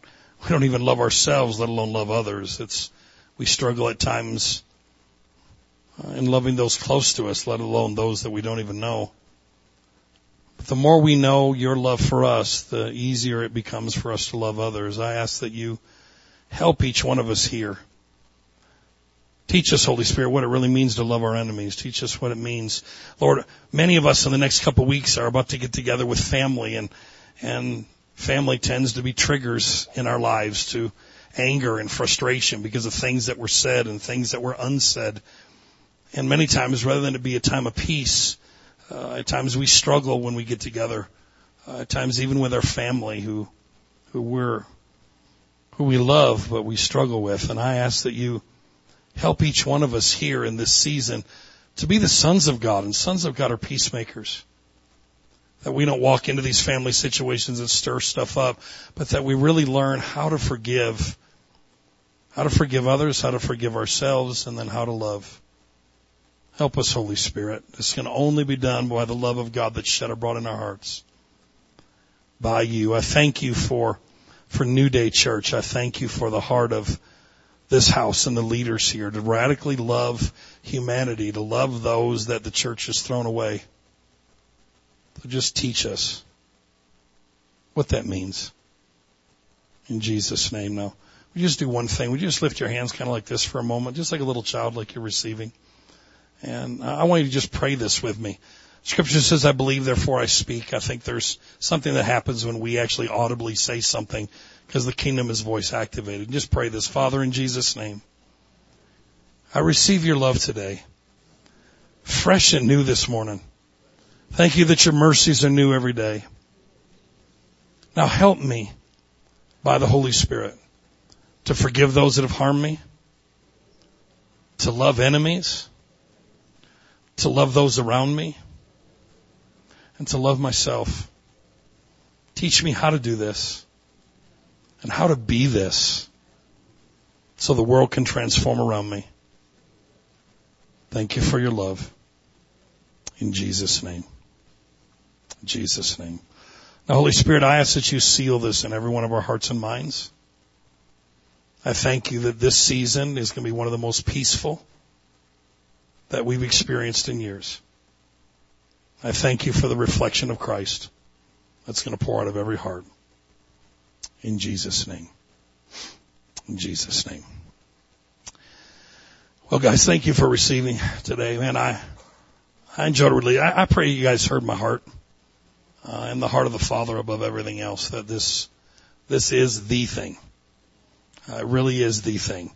we don't even love ourselves, let alone love others. It's, we struggle at times uh, in loving those close to us, let alone those that we don't even know. The more we know your love for us, the easier it becomes for us to love others. I ask that you help each one of us here. Teach us, Holy Spirit, what it really means to love our enemies. Teach us what it means. Lord, many of us in the next couple of weeks are about to get together with family and, and family tends to be triggers in our lives to anger and frustration because of things that were said and things that were unsaid. And many times, rather than it be a time of peace, uh, at times we struggle when we get together. Uh, at times, even with our family, who who we're who we love, but we struggle with. And I ask that you help each one of us here in this season to be the sons of God. And sons of God are peacemakers. That we don't walk into these family situations and stir stuff up, but that we really learn how to forgive, how to forgive others, how to forgive ourselves, and then how to love. Help us, Holy Spirit. This can only be done by the love of God that's shed abroad in our hearts. By you. I thank you for, for New Day Church. I thank you for the heart of this house and the leaders here to radically love humanity, to love those that the church has thrown away. So just teach us what that means. In Jesus' name now. We just do one thing. You just lift your hands kind of like this for a moment, just like a little child like you're receiving? And I want you to just pray this with me. Scripture says, I believe, therefore I speak. I think there's something that happens when we actually audibly say something because the kingdom is voice activated. Just pray this. Father, in Jesus' name, I receive your love today. Fresh and new this morning. Thank you that your mercies are new every day. Now help me by the Holy Spirit to forgive those that have harmed me, to love enemies, to love those around me, and to love myself. Teach me how to do this and how to be this so the world can transform around me. Thank you for your love. In Jesus' name. In Jesus' name. Now, Holy Spirit, I ask that you seal this in every one of our hearts and minds. I thank you that this season is going to be one of the most peaceful that we've experienced in years. I thank you for the reflection of Christ that's going to pour out of every heart. In Jesus' name. In Jesus' name. Well, guys, thank you for receiving today, man. I I enjoyed really. I, I pray you guys heard my heart uh, and the heart of the Father above everything else. That this this is the thing. Uh, it really is the thing.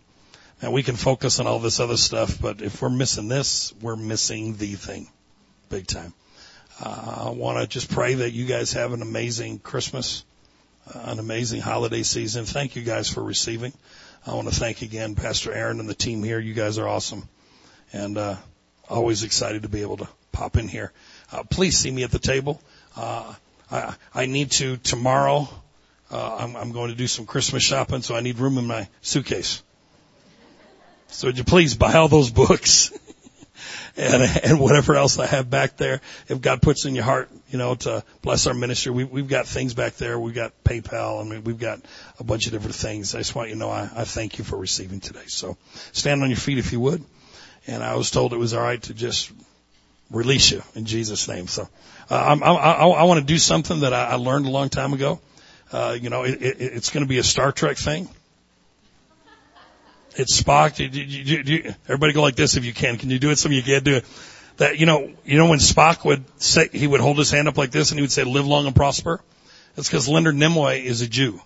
And we can focus on all this other stuff, but if we're missing this, we're missing the thing, big time. Uh, I want to just pray that you guys have an amazing Christmas, uh, an amazing holiday season. Thank you guys for receiving. I want to thank again Pastor Aaron and the team here. You guys are awesome, and uh, always excited to be able to pop in here. Uh, please see me at the table. Uh, I, I need to tomorrow. Uh, I'm, I'm going to do some Christmas shopping, so I need room in my suitcase. So would you please buy all those books and, and whatever else I have back there. If God puts in your heart, you know, to bless our ministry, we, we've got things back there. We've got PayPal. I mean, we've got a bunch of different things. I just want you to know I, I thank you for receiving today. So stand on your feet if you would. And I was told it was all right to just release you in Jesus' name. So uh, I'm, I, I, I want to do something that I, I learned a long time ago. Uh, you know, it, it, it's going to be a Star Trek thing. It's Spock. Do, do, do, everybody go like this if you can. Can you do it? Some of you can't do it. That you know, you know when Spock would say he would hold his hand up like this and he would say, "Live long and prosper." That's because Leonard Nimoy is a Jew,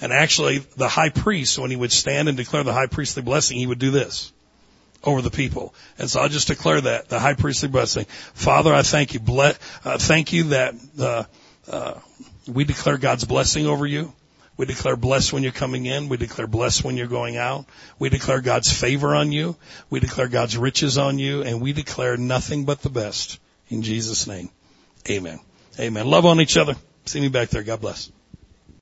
and actually the high priest, when he would stand and declare the high priestly blessing, he would do this over the people. And so I'll just declare that the high priestly blessing. Father, I thank you. Bless, uh, thank you that uh, uh, we declare God's blessing over you. We declare blessed when you're coming in. We declare blessed when you're going out. We declare God's favor on you. We declare God's riches on you. And we declare nothing but the best. In Jesus' name. Amen. Amen. Love on each other. See me back there. God bless.